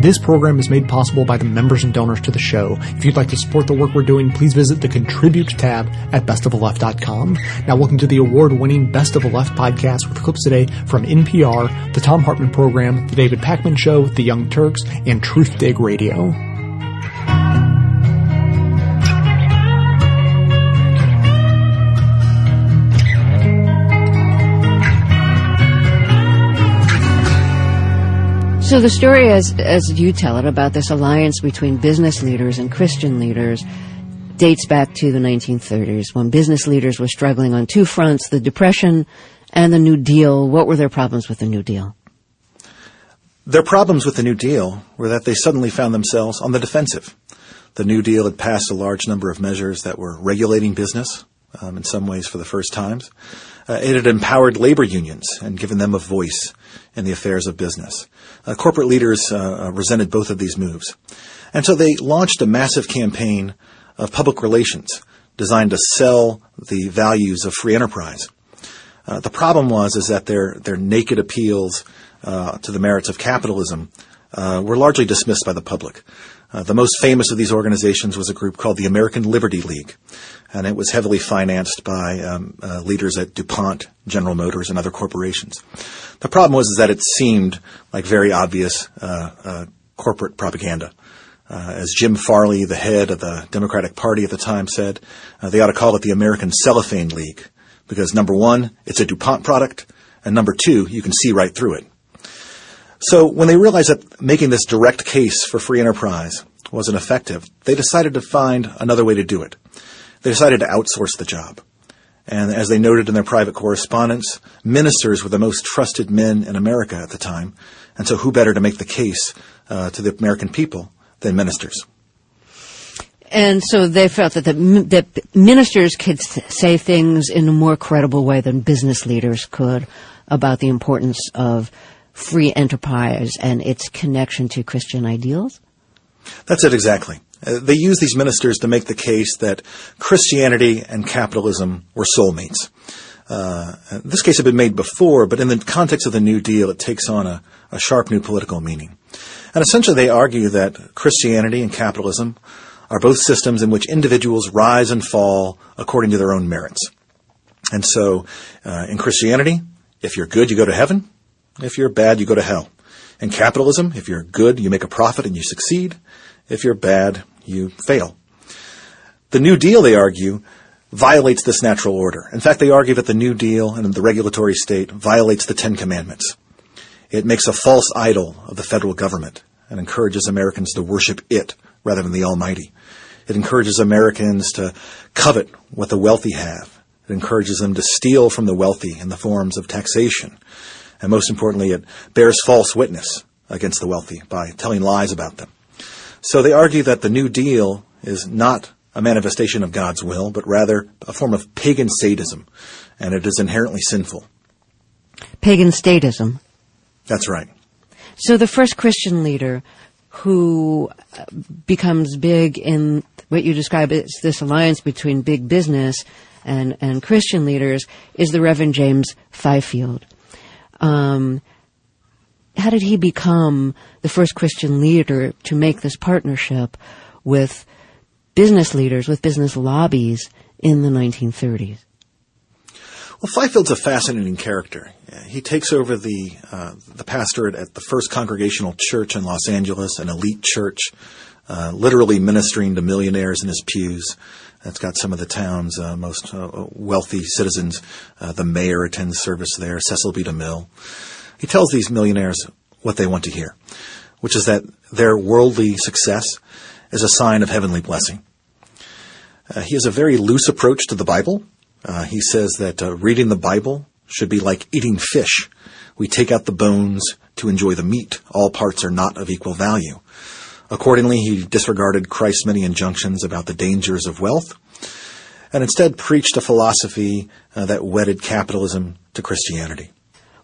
This program is made possible by the members and donors to the show. If you'd like to support the work we're doing, please visit the Contribute tab at bestoftheleft.com. Now welcome to the award-winning Best of the Left podcast with clips today from NPR, the Thom Hartmann Program, the David Pakman Show, the Young Turks, and Truthdig Radio. So the story, as as you tell it, about this alliance between business leaders and Christian leaders dates back to the 1930s when business leaders were struggling on two fronts: the Depression and the New Deal. What were their problems with the New Deal? Their problems with the New Deal were that they suddenly found themselves on the defensive. The New Deal had passed a large number of measures that were regulating business, um, in some ways for the first times. Uh, it had empowered labor unions and given them a voice in the affairs of business. Uh, corporate leaders uh, uh, resented both of these moves. And so they launched a massive campaign of public relations designed to sell the values of free enterprise. Uh, the problem was is that their their naked appeals uh, to the merits of capitalism uh, were largely dismissed by the public. the most famous of these organizations was a group called the American Liberty League, and it was heavily financed by um, leaders at DuPont, General Motors, and other corporations. The problem was is that it seemed like very obvious uh, uh, corporate propaganda. Uh, as Jim Farley, the head of the Democratic Party at the time, said, uh, they ought to call it the American Cellophane League because number one, it's a DuPont product, and number two, you can see right through it. So when they realized that making this direct case for free enterprise wasn't effective, they decided to find another way to do it. They decided to outsource the job. And as they noted in their private correspondence, ministers were the most trusted men in America at the time. And so who better to make the case uh, to the American people than ministers? And so they felt that the, that ministers could say things in a more credible way than business leaders could about the importance of free enterprise and its connection to Christian ideals? That's it exactly. Uh, they use these ministers to make the case that Christianity and capitalism were soulmates. Uh, this case had been made before, but in the context of the New Deal, it takes on a, a sharp new political meaning. And essentially, they argue that Christianity and capitalism are both systems in which individuals rise and fall according to their own merits. And so, uh, in Christianity, if you're good, you go to heaven. If you're bad, you go to hell. In capitalism, if you're good, you make a profit and you succeed. If you're bad, you fail. The New Deal, they argue, violates this natural order. In fact, they argue that the New Deal and the regulatory state violates the Ten Commandments. It makes a false idol of the federal government and encourages Americans to worship it rather than the Almighty. It encourages Americans to covet what the wealthy have. It encourages them to steal from the wealthy in the forms of taxation. And most importantly, it bears false witness against the wealthy by telling lies about them. So they argue that the New Deal is not a manifestation of God's will, but rather a form of pagan sadism, and it is inherently sinful. Pagan statism. That's right. So the first Christian leader who becomes big in what you describe as this alliance between big business and, and Christian leaders is the Reverend James Fifield. Um, how did he become the first Christian leader to make this partnership with business leaders, with business lobbies in the 1930s? Well, Fifield's a fascinating character. He takes over the uh, the pastorate at the First Congregational Church in Los Angeles, an elite church, uh, literally ministering to millionaires in his pews. That's got some of the town's uh, most uh, wealthy citizens. Uh, the mayor attends service there, Cecil B. DeMille. He tells these millionaires what they want to hear, which is that their worldly success is a sign of heavenly blessing. Uh, he has a very loose approach to the Bible. Uh, he says that uh, reading the Bible should be like eating fish. We take out the bones to enjoy the meat. All parts are not of equal value. Accordingly, he disregarded Christ's many injunctions about the dangers of wealth and instead preached a philosophy uh, that wedded capitalism to Christianity.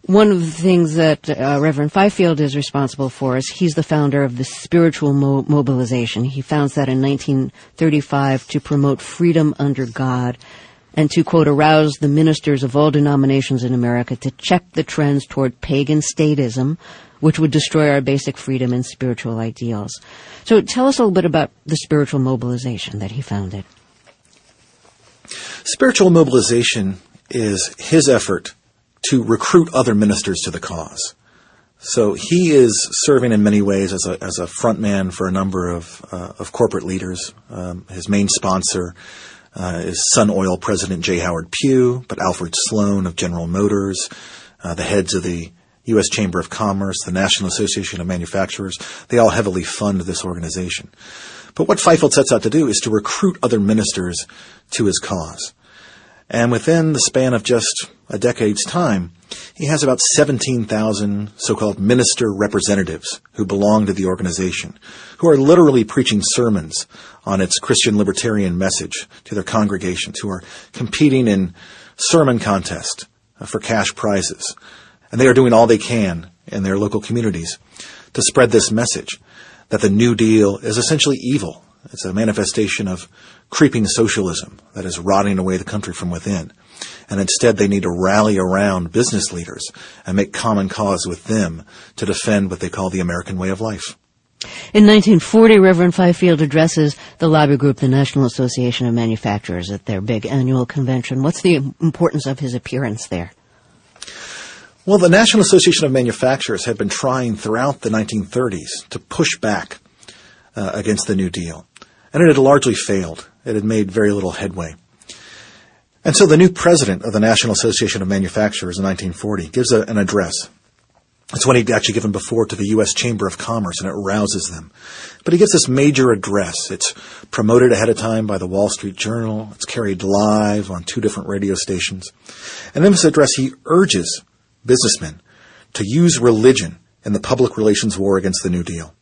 One of the things that uh, Reverend Fifield is responsible for is he's the founder of the Spiritual Mo- Mobilization. He founds that in 1935 to promote freedom under God and to, quote, arouse the ministers of all denominations in America to check the trends toward pagan statism, which would destroy our basic freedom and spiritual ideals. So tell us a little bit about the spiritual mobilization that he founded. Spiritual mobilization is his effort to recruit other ministers to the cause. So he is serving in many ways as a as a front man for a number of uh, of corporate leaders. Um, his main sponsor uh, is Sun Oil President J. Howard Pew, but Alfred Sloan of General Motors, uh, the heads of the U.S. Chamber of Commerce, the National Association of Manufacturers, they all heavily fund this organization. But what Fifield sets out to do is to recruit other ministers to his cause. And within the span of just a decade's time, he has about 17,000 so-called minister representatives who belong to the organization, who are literally preaching sermons on its Christian libertarian message to their congregations, who are competing in sermon contests uh, for cash prizes. And they are doing all they can in their local communities to spread this message that the New Deal is essentially evil. It's a manifestation of creeping socialism that is rotting away the country from within. And instead they need to rally around business leaders and make common cause with them to defend what they call the American way of life. In 1940, Reverend Fifield addresses the lobby group, the National Association of Manufacturers, at their big annual convention. What's the importance of his appearance there? Well, the National Association of Manufacturers had been trying throughout the 1930s to push back uh, against the New Deal, and it had largely failed. It had made very little headway. And so the new president of the National Association of Manufacturers in 1940 gives a, an address. It's one he'd actually given before to the U.S. Chamber of Commerce, and it rouses them. But he gives this major address. It's promoted ahead of time by the Wall Street Journal. It's carried live on two different radio stations. And in this address, he urges businessmen to use religion in the public relations war against the New Deal.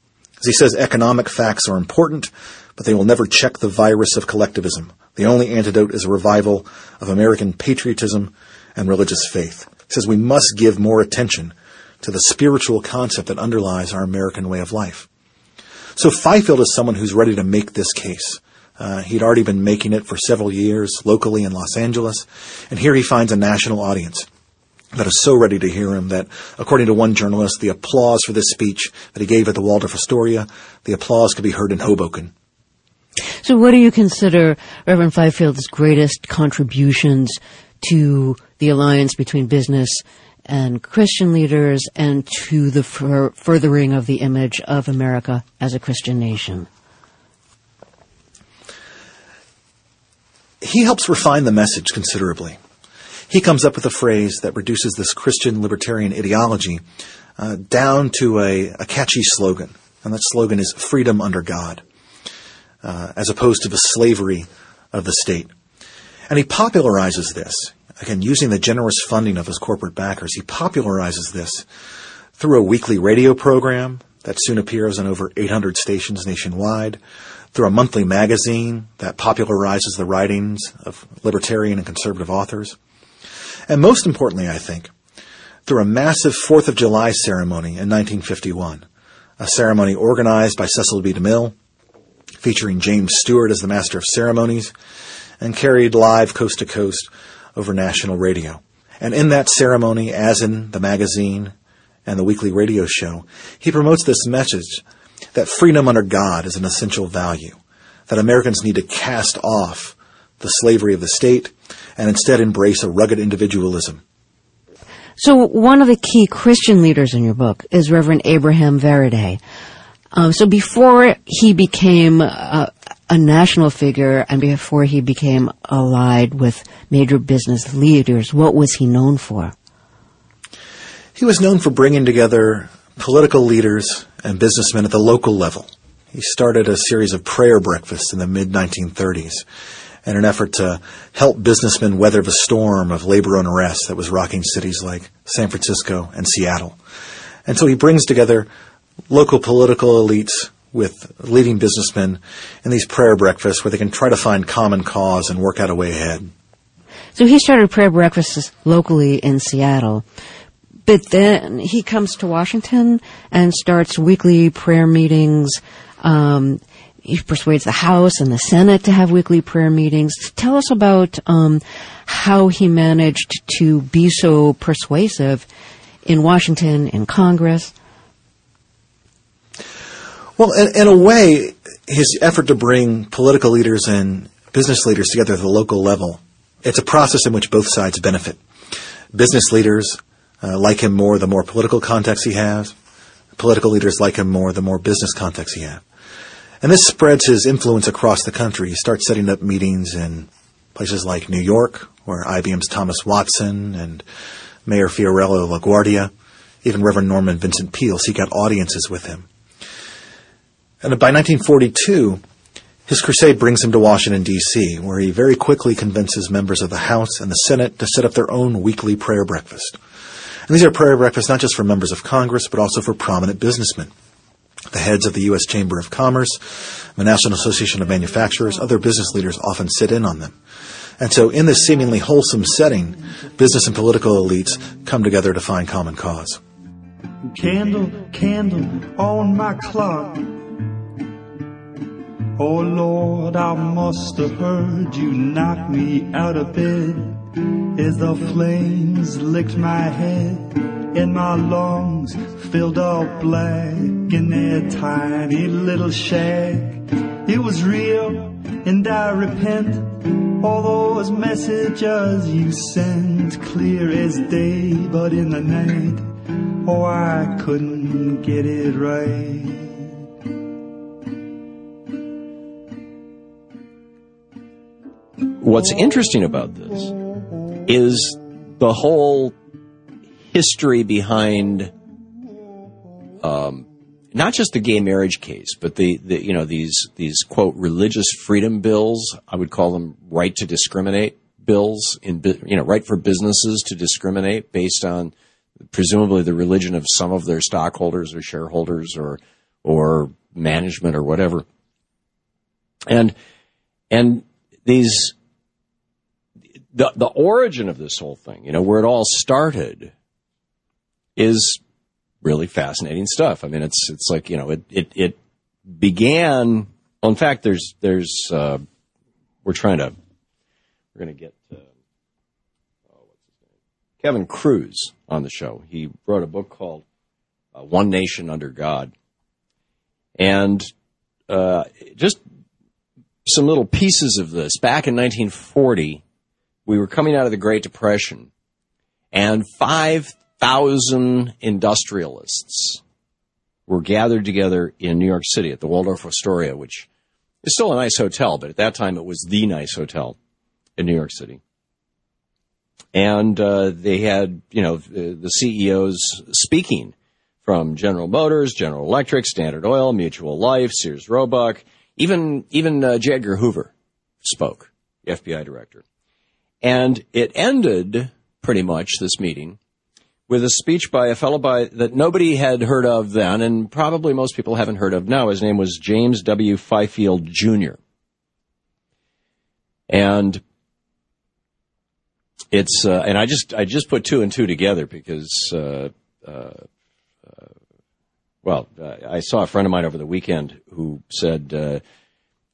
As he says, economic facts are important, but they will never check the virus of collectivism. The only antidote is a revival of American patriotism and religious faith. He says we must give more attention to the spiritual concept that underlies our American way of life. So Fifield is someone who's ready to make this case. Uh, he'd already been making it for several years locally in Los Angeles, and here he finds a national audience that is so ready to hear him that, according to one journalist, the applause for this speech that he gave at the Waldorf Astoria, the applause could be heard in Hoboken. So what do you consider Reverend Fifield's greatest contributions to the alliance between business and Christian leaders and to the fur- furthering of the image of America as a Christian nation? He helps refine the message considerably. He comes up with a phrase that reduces this Christian libertarian ideology uh, down to a, a catchy slogan, and that slogan is freedom under God uh, as opposed to the slavery of the state. And he popularizes this, again, using the generous funding of his corporate backers. He popularizes this through a weekly radio program that soon appears on over 800 stations nationwide, through a monthly magazine that popularizes the writings of libertarian and conservative authors, and most importantly, I think, through a massive Fourth of July ceremony in 1951, a ceremony organized by Cecil B. DeMille, featuring James Stewart as the master of ceremonies, and carried live coast to coast over national radio. And in that ceremony, as in the magazine and the weekly radio show, he promotes this message that freedom under God is an essential value, that Americans need to cast off the slavery of the state and instead embrace a rugged individualism. So one of the key Christian leaders in your book is Reverend Abraham Vereide. Um, so before he became a, a, national figure and before he became allied with major business leaders, what was he known for? He was known for bringing together political leaders and businessmen at the local level. He started a series of prayer breakfasts in the mid 1930s in an effort to help businessmen weather the storm of labor unrest that was rocking cities like San Francisco and Seattle. And so he brings together local political elites with leading businessmen in these prayer breakfasts where they can try to find common cause and work out a way ahead. So he started prayer breakfasts locally in Seattle. But then he comes to Washington and starts weekly prayer meetings. Um, he persuades the House and the Senate to have weekly prayer meetings. Tell us about um, how he managed to be so persuasive in Washington, in Congress. Well, in, in a way, his effort to bring political leaders and business leaders together at the local level, it's a process in which both sides benefit. Business leaders uh, like him more the more political context he has. Political leaders like him more the more business context he has. And this spreads his influence across the country. He starts setting up meetings in places like New York, where IBM's Thomas Watson and Mayor Fiorello LaGuardia, even Reverend Norman Vincent Peale seek out audiences with him. And by 1942, his crusade brings him to Washington, D.C., where he very quickly convinces members of the House and the Senate to set up their own weekly prayer breakfast. And these are prayer breakfasts not just for members of Congress, but also for prominent businessmen. The heads of the U.S. Chamber of Commerce, the National Association of Manufacturers, other business leaders often sit in on them. And so, in this seemingly wholesome setting, business and political elites come together to find common cause. Candle, candle on my clock. Oh Lord, I must have heard you knock me out of bed as the flames licked my head and my lungs filled up black in their tiny little shack. It was real and I repent. All those messages you sent clear as day, but in the night, oh, I couldn't get it right. What's interesting about this is the whole history behind um, not just the gay marriage case, but the, the you know these these quote religious freedom bills. I would call them right to discriminate bills in you know right for businesses to discriminate based on presumably the religion of some of their stockholders or shareholders or or management or whatever. And and these the the origin of this whole thing, you know, where it all started, is really fascinating stuff. I mean, it's it's like you know, it it, it began. Well, in fact, there's there's uh, we're trying to we're going to get uh, oh, Kevin Kruse on the show. He wrote a book called uh, One Nation Under God, and uh, just some little pieces of this. Back in 1940, we were coming out of the Great Depression, and 5,000 industrialists were gathered together in New York City at the Waldorf Astoria, which is still a nice hotel, but at that time it was the nice hotel in New York City. And uh, they had, you know, the CEOs speaking from General Motors, General Electric, Standard Oil, Mutual Life, Sears Roebuck, even even uh, J. Edgar Hoover spoke, FBI director. And it ended pretty much this meeting with a speech by a fellow by that nobody had heard of then, and probably most people haven't heard of now. His name was James W. Fifield Jr. And it's uh, and I just I just put two and two together because uh, uh, uh well I saw a friend of mine over the weekend who said uh,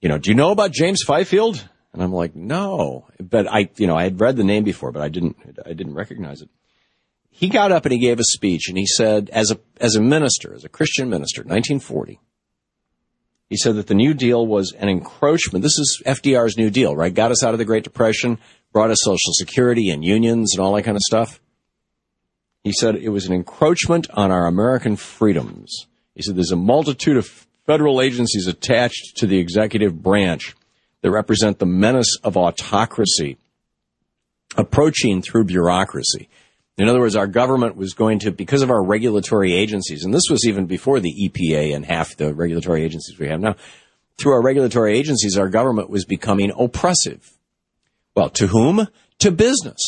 you know do you know about James Fifield and I'm like, no, but I, you know, I had read the name before, but I didn't, I didn't recognize it. He got up and he gave a speech and he said, as a, as a minister, as a Christian minister, 1940, he said that the New Deal was an encroachment. This is FDR's New Deal, right? Got us out of the Great Depression, brought us Social Security and unions and all that kind of stuff. He said it was an encroachment on our American freedoms. He said there's a multitude of federal agencies attached to the executive branch that represent the menace of autocracy approaching through bureaucracy. In other words, our government was going to, because of our regulatory agencies, and this was even before the EPA and half the regulatory agencies we have now, through our regulatory agencies, our government was becoming oppressive. Well, to whom? To business.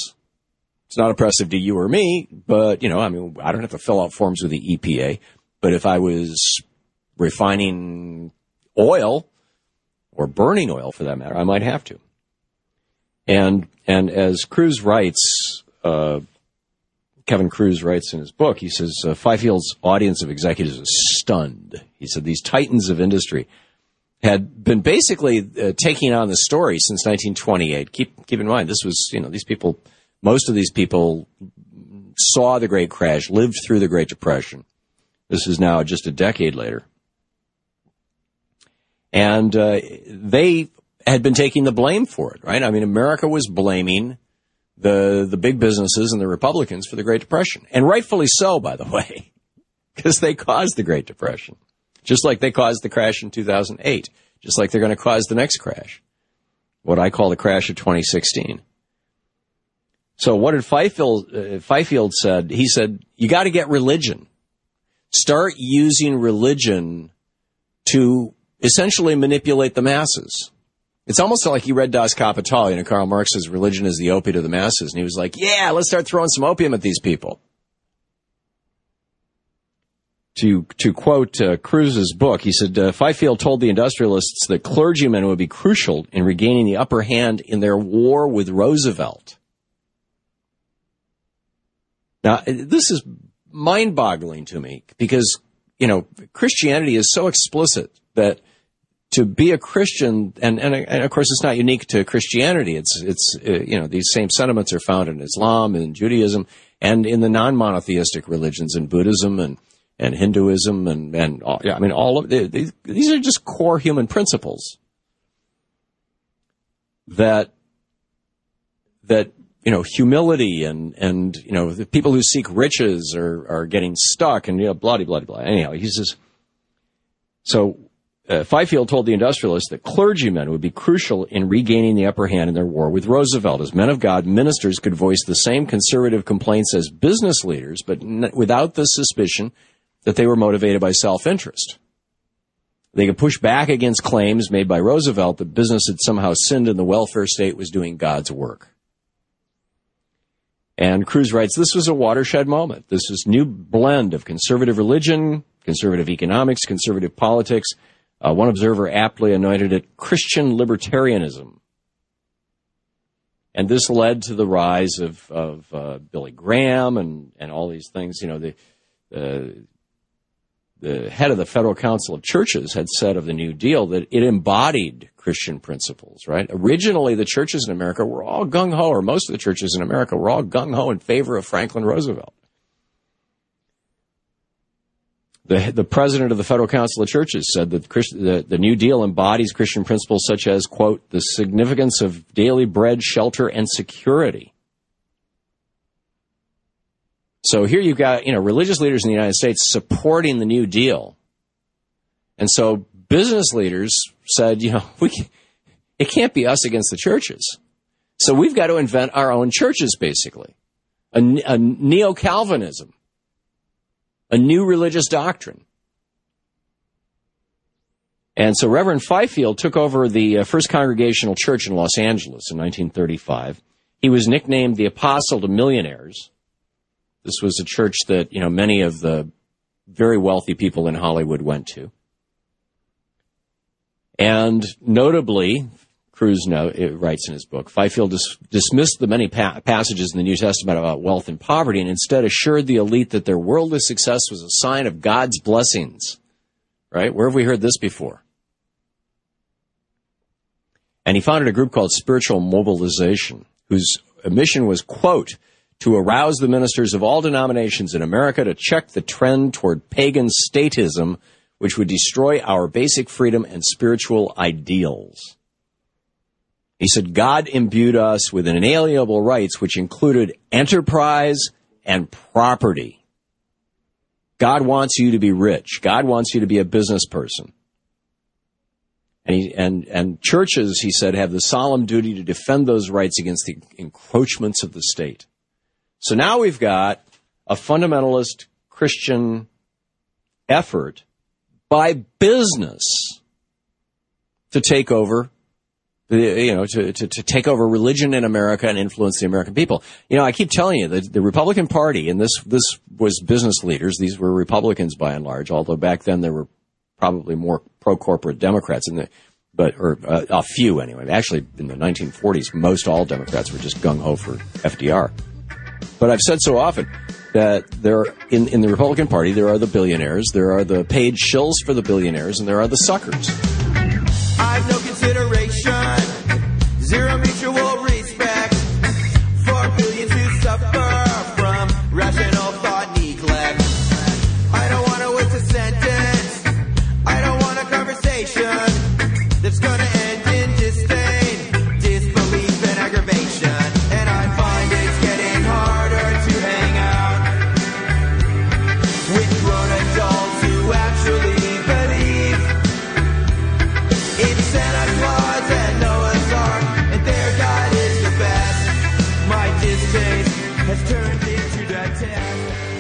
It's not oppressive to you or me, but, you know, I mean, I don't have to fill out forms with the EPA, but if I was refining oil, or burning oil for that matter, I might have to. And and as Kruse writes, uh, Kevin Kruse writes in his book, he says uh, Fifield's audience of executives is stunned. He said these titans of industry had been basically uh, taking on the story since 1928. Keep keep in mind this was you know these people, most of these people saw the Great Crash, lived through the Great Depression. This is now just a decade later. And uh, they had been taking the blame for it, right? I mean, America was blaming the the big businesses and the Republicans for the Great Depression, and rightfully so, by the way, because they caused the Great Depression, just like they caused the crash in 2008, just like they're going to cause the next crash, what I call the crash of 2016. So what did Fifield, uh, Fifield said? He said, you got to get religion. Start using religion to essentially manipulate the masses. It's almost like he read Das Kapital, you know, Karl Marx's religion is the opiate of the masses. And he was like, yeah, let's start throwing some opium at these people. To, to quote uh, Kruse's book, he said, uh, Fifield told the industrialists that clergymen would be crucial in regaining the upper hand in their war with Roosevelt. Now, this is mind boggling to me because, you know, Christianity is so explicit that to be a Christian, and, and, and, of course it's not unique to Christianity. It's, it's, uh, you know, these same sentiments are found in Islam and Judaism and in the non-monotheistic religions in Buddhism and, and Hinduism and, and all, yeah, I mean, all of these, these are just core human principles that, that, you know, humility and, and, you know, the people who seek riches are, are getting stuck and, you know, blah, blah, blah. Anyhow, he says, so uh, Fifield told the industrialists that clergymen would be crucial in regaining the upper hand in their war with Roosevelt. As men of God, ministers could voice the same conservative complaints as business leaders, but n- without the suspicion that they were motivated by self-interest. They could push back against claims made by Roosevelt that business had somehow sinned and the welfare state was doing God's work. And Kruse writes, this was a watershed moment. This was new blend of conservative religion, conservative economics, conservative politics, uh, one observer aptly anointed it Christian libertarianism. And this led to the rise of, of uh, Billy Graham and, and all these things. You know, the, uh, the head of the Federal Council of Churches had said of the New Deal that it embodied Christian principles, right? Originally, the churches in America were all gung ho, or most of the churches in America were all gung ho in favor of Franklin Roosevelt. The, the president of the Federal Council of Churches said that the, the New Deal embodies Christian principles such as, quote, the significance of daily bread, shelter, and security. So here you've got, you know, religious leaders in the United States supporting the New Deal. And so business leaders said, you know, we, it can't be us against the churches. So we've got to invent our own churches, basically. A, a neo-Calvinism a new religious doctrine. And so Reverend Fifield took over the uh, First Congregational Church in Los Angeles in 1935. He was nicknamed the Apostle to Millionaires. This was a church that, you know, many of the very wealthy people in Hollywood went to. And notably, Kruse note, writes in his book, Fifield dis- dismissed the many pa- passages in the New Testament about wealth and poverty and instead assured the elite that their worldly success was a sign of God's blessings. Right? Where have we heard this before? And he founded a group called Spiritual Mobilization, whose mission was, quote, to arouse the ministers of all denominations in America to check the trend toward pagan statism, which would destroy our basic freedom and spiritual ideals. He said, God imbued us with inalienable rights, which included enterprise and property. God wants you to be rich. God wants you to be a business person. And, he, and, and churches, he said, have the solemn duty to defend those rights against the encroachments of the state. So now we've got a fundamentalist Christian effort by business to take over you know, to, to, to, take over religion in America and influence the American people. You know, I keep telling you that the Republican Party, and this, this was business leaders, these were Republicans by and large, although back then there were probably more pro-corporate Democrats in the, but, or uh, a few anyway. Actually, in the 1940s, most all Democrats were just gung-ho for FDR. But I've said so often that there, in, in the Republican Party, there are the billionaires, there are the paid shills for the billionaires, and there are the suckers.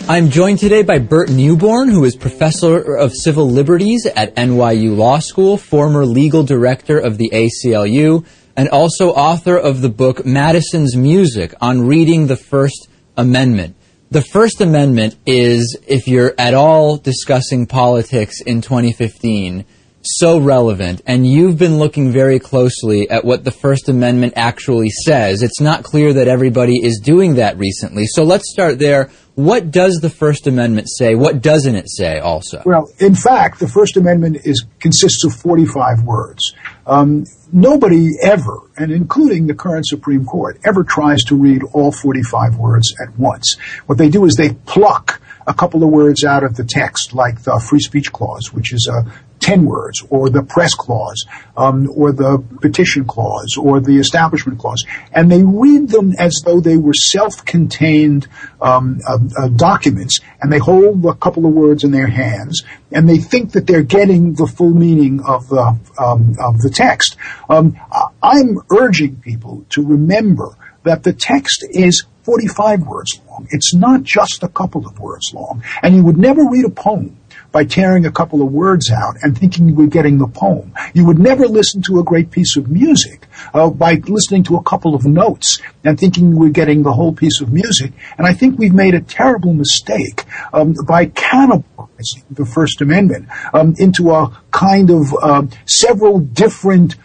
I'm joined today by Burt Neuborne, who is professor of civil liberties at NYU Law School, former legal director of the ACLU, and also author of the book Madison's Music on reading the First Amendment. The First Amendment is, if you're at all discussing politics in 2015, so relevant, and you've been looking very closely at what the First Amendment actually says. It's not clear that everybody is doing that recently. So let's start there. What does the First Amendment say? What doesn't it say also? Well, in fact, the First Amendment is consists of 45 words. Um, nobody ever, and including the current Supreme Court, ever tries to read all 45 words at once. What they do is they pluck a couple of words out of the text, like the free speech clause, which is a 10 words, or the press clause, um, or the petition clause, or the establishment clause, and they read them as though they were self-contained um, uh, uh, documents, and they hold a couple of words in their hands, and they think that they're getting the full meaning of the um, of the text. Um, I'm urging people to remember that the text is 45 words long. It's not just a couple of words long, and you would never read a poem by tearing a couple of words out and thinking you were getting the poem. You would never listen to a great piece of music uh, by listening to a couple of notes and thinking you were getting the whole piece of music. And I think we've made a terrible mistake um, by cannibalizing the First Amendment um, into a kind of uh, several different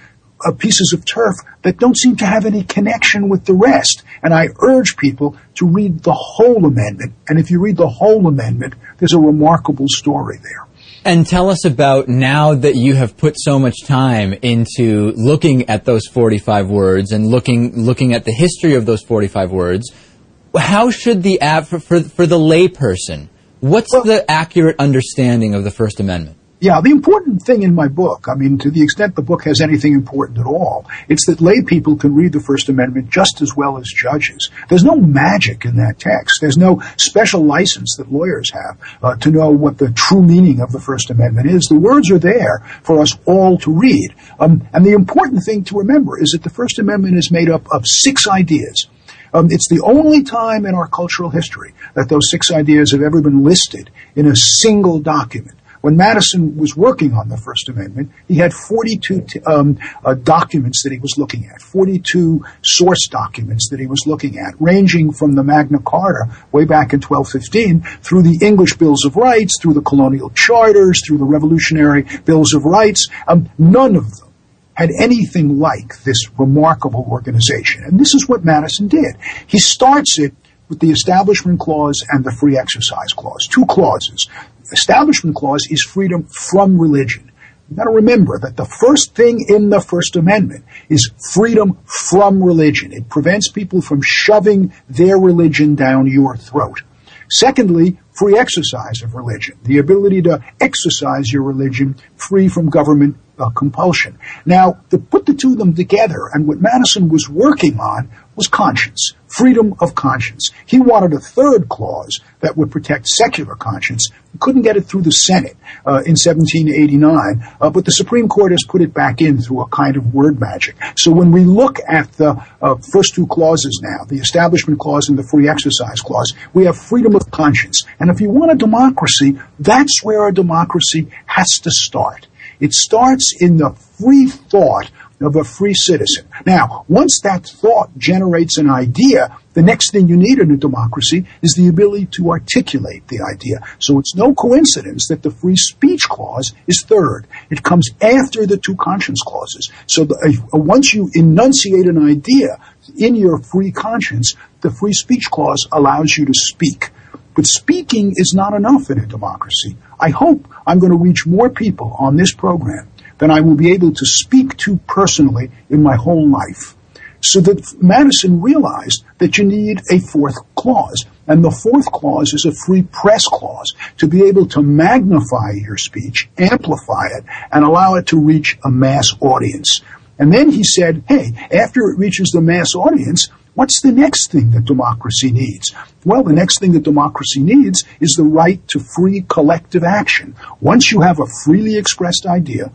uh, pieces of turf that don't seem to have any connection with the rest. And I urge people to read the whole amendment. And if you read the whole amendment, there's a remarkable story there. And tell us about now that you have put so much time into looking at those 45 words and looking looking at the history of those 45 words. How should the app for, for, for the layperson? What's well, the accurate understanding of the First Amendment? Yeah, the important thing in my book, I mean, to the extent the book has anything important at all, it's that lay people can read the First Amendment just as well as judges. There's no magic in that text. There's no special license that lawyers have uh, to know what the true meaning of the First Amendment is. The words are there for us all to read. Um, and the important thing to remember is that the First Amendment is made up of six ideas. Um, it's the only time in our cultural history that those six ideas have ever been listed in a single document. When Madison was working on the First Amendment, he had 42 um, uh, documents that he was looking at, 42 source documents that he was looking at, ranging from the Magna Carta way back in 1215 through the English Bills of Rights, through the colonial charters, through the Revolutionary Bills of Rights. Um, none of them had anything like this remarkable organization. And this is what Madison did. He starts it with the Establishment Clause and the Free Exercise Clause, two clauses Establishment Clause is freedom from religion. You've got to remember that the first thing in the First Amendment is freedom from religion. It prevents people from shoving their religion down your throat. Secondly, free exercise of religion, the ability to exercise your religion free from government uh, compulsion. Now, to put the two of them together, and what Madison was working on was conscience, freedom of conscience. He wanted a third clause that would protect secular conscience. He couldn't get it through the Senate uh, in 1789, uh, but the Supreme Court has put it back in through a kind of word magic. So when we look at the uh, first two clauses now, the Establishment Clause and the Free Exercise Clause, we have freedom of conscience. And if you want a democracy, that's where a democracy has to start. It starts in the free thought of a free citizen. Now, once that thought generates an idea, the next thing you need in a democracy is the ability to articulate the idea. So it's no coincidence that the free speech clause is third. It comes after the two conscience clauses. So the, uh, once you enunciate an idea in your free conscience, the free speech clause allows you to speak. But speaking is not enough in a democracy. I hope I'm going to reach more people on this program than I will be able to speak to personally in my whole life. So that Madison realized that you need a fourth clause. And the fourth clause is a free press clause to be able to magnify your speech, amplify it, and allow it to reach a mass audience. And then he said, hey, after it reaches the mass audience, What's the next thing that democracy needs? Well, the next thing that democracy needs is the right to free collective action. Once you have a freely expressed idea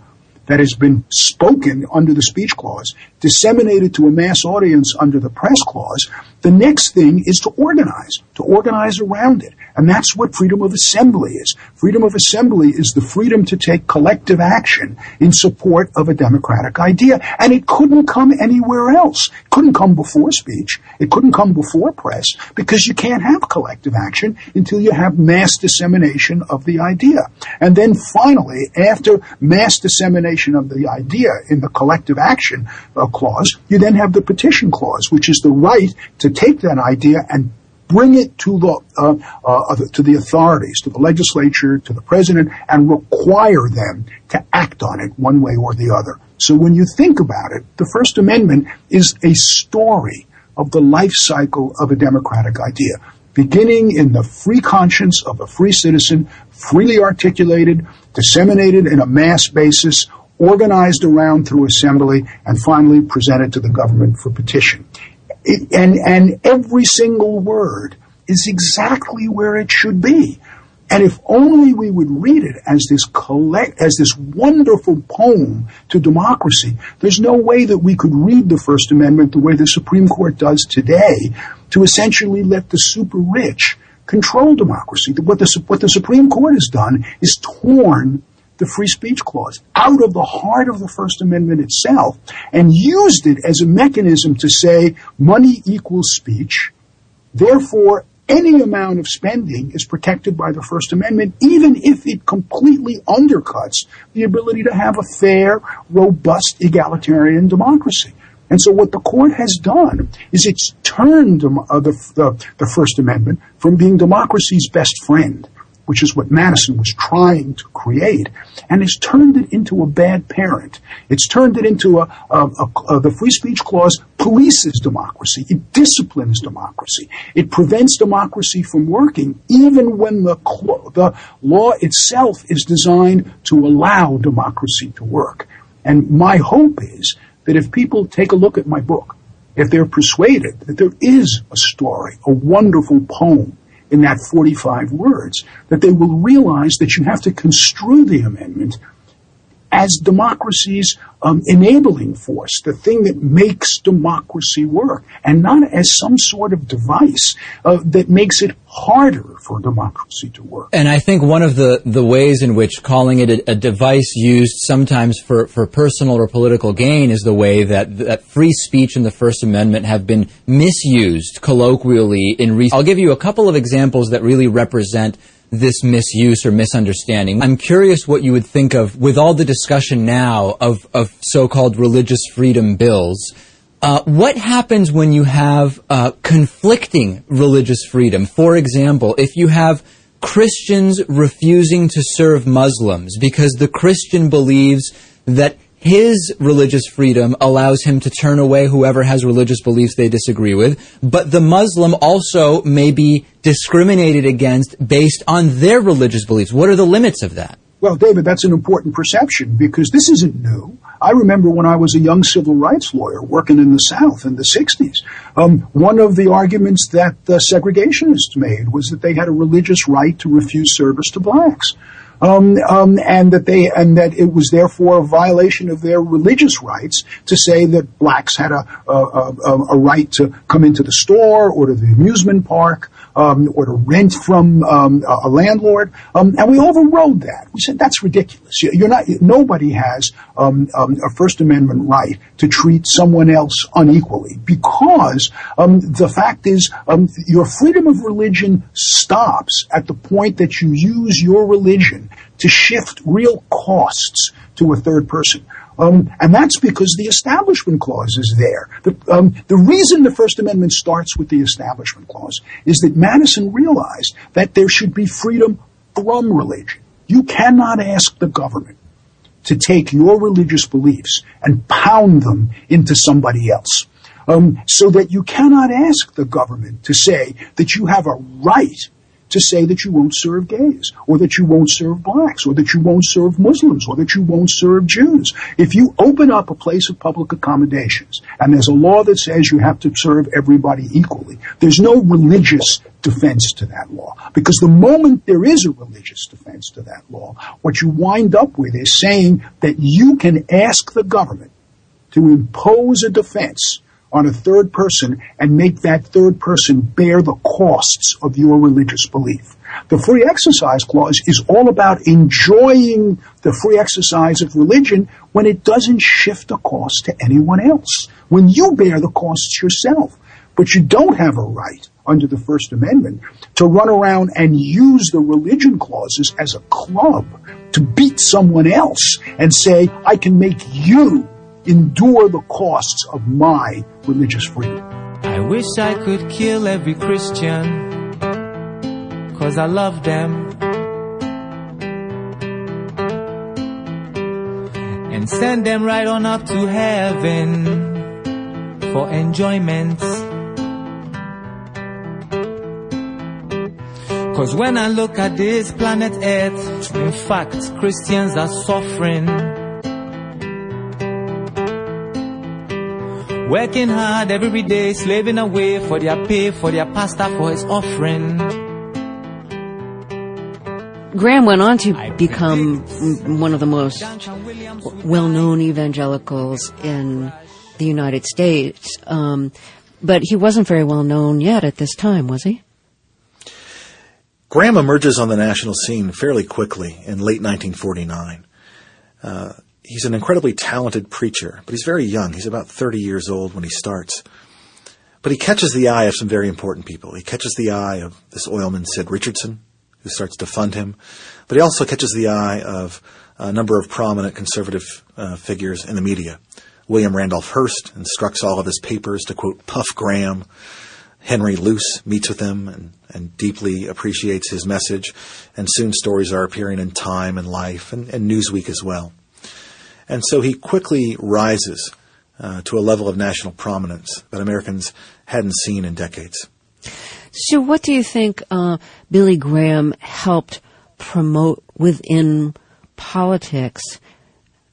that has been spoken under the speech clause, disseminated to a mass audience under the press clause, The next thing is to organize, to organize around it. And that's what freedom of assembly is. Freedom of assembly is the freedom to take collective action in support of a democratic idea. And it couldn't come anywhere else. It couldn't come before speech. It couldn't come before press because you can't have collective action until you have mass dissemination of the idea. And then finally, after mass dissemination of the idea in the collective action uh, clause, you then have the petition clause, which is the right to take that idea and bring it to the uh, uh, to the authorities, to the legislature, to the president, and require them to act on it one way or the other. So when you think about it, the First Amendment is a story of the life cycle of a democratic idea, beginning in the free conscience of a free citizen, freely articulated, disseminated in a mass basis, organized around through assembly, and finally presented to the government for petition. It, and, and every single word is exactly where it should be. And if only we would read it as this collect, as this wonderful poem to democracy, there's no way that we could read the First Amendment the way the Supreme Court does today to essentially let the super rich control democracy. What the, what the Supreme Court has done is torn the free speech clause out of the heart of the First Amendment itself and used it as a mechanism to say money equals speech. Therefore, any amount of spending is protected by the First Amendment, even if it completely undercuts the ability to have a fair, robust, egalitarian democracy. And so what the court has done is it's turned the, the, the First Amendment from being democracy's best friend which is what Madison was trying to create, and has turned it into a bad parent. It's turned it into a, a, a, a, the free speech clause polices democracy. It disciplines democracy. It prevents democracy from working, even when the, the law itself is designed to allow democracy to work. And my hope is that if people take a look at my book, if they're persuaded that there is a story, a wonderful poem, in that 45 words, that they will realize that you have to construe the amendment as democracy's um, enabling force, the thing that makes democracy work, and not as some sort of device uh, that makes it harder for democracy to work. And I think one of the, the ways in which calling it a, a device used sometimes for, for personal or political gain is the way that, that free speech and the First Amendment have been misused colloquially in recent. I'll give you a couple of examples that really represent this misuse or misunderstanding. I'm curious what you would think of, with all the discussion now of, of so-called religious freedom bills, uh, what happens when you have uh, conflicting religious freedom? For example, if you have Christians refusing to serve Muslims because the Christian believes that his religious freedom allows him to turn away whoever has religious beliefs they disagree with, but the Muslim also may be discriminated against based on their religious beliefs. What are the limits of that? Well, David, that's an important perception because this isn't new. I remember when I was a young civil rights lawyer working in the South in the 60s. Um, one of the arguments that the segregationists made was that they had a religious right to refuse service to blacks um, um, and that they and that it was therefore a violation of their religious rights to say that blacks had a, a, a, a right to come into the store or to the amusement park um, or to rent from um, a landlord, um, and we overrode that. We said that's ridiculous. You're not. Nobody has um, um, a First Amendment right to treat someone else unequally because um, the fact is your freedom of religion stops at the point that you use your religion to shift real costs to a third person. Um, and that's because the Establishment Clause is there. The, um, the reason the First Amendment starts with the Establishment Clause is that Madison realized that there should be freedom from religion. You cannot ask the government to take your religious beliefs and pound them into somebody else. Um, so that you cannot ask the government to say that you have a right to say that you won't serve gays, or that you won't serve blacks, or that you won't serve Muslims, or that you won't serve Jews. If you open up a place of public accommodations, and there's a law that says you have to serve everybody equally, there's no religious defense to that law. Because the moment there is a religious defense to that law, what you wind up with is saying that you can ask the government to impose a defense on a third person and make that third person bear the costs of your religious belief. The free exercise clause is all about enjoying the free exercise of religion when it doesn't shift the cost to anyone else. When you bear the costs yourself. But you don't have a right under the First Amendment to run around and use the religion clauses as a club to beat someone else and say, I can make you endure the costs of my religious freedom. I wish I could kill every Christian, cause I love them. And send them right on up to heaven for enjoyment. Cause when I look at this planet Earth, in fact, Christians are suffering. Working hard every day, slaving away for their pay, for their pastor, for his offering. Graham went on to become one of the most well-known evangelicals in the United States, um, but he wasn't very well known yet at this time, was he? Graham emerges on the national scene fairly quickly in late 1949. Uh, he's an incredibly talented preacher, but he's very young. He's about 30 years old when he starts. But he catches the eye of some very important people. He catches the eye of this oilman, Sid Richardson, who starts to fund him. But he also catches the eye of a number of prominent conservative uh, figures in the media. William Randolph Hearst instructs all of his papers to quote Puff Graham. Henry Luce meets with him and, and, deeply appreciates his message, and soon stories are appearing in Time and Life and, and Newsweek as well. And so he quickly rises uh, to a level of national prominence that Americans hadn't seen in decades. So, what do you think uh, Billy Graham helped promote within politics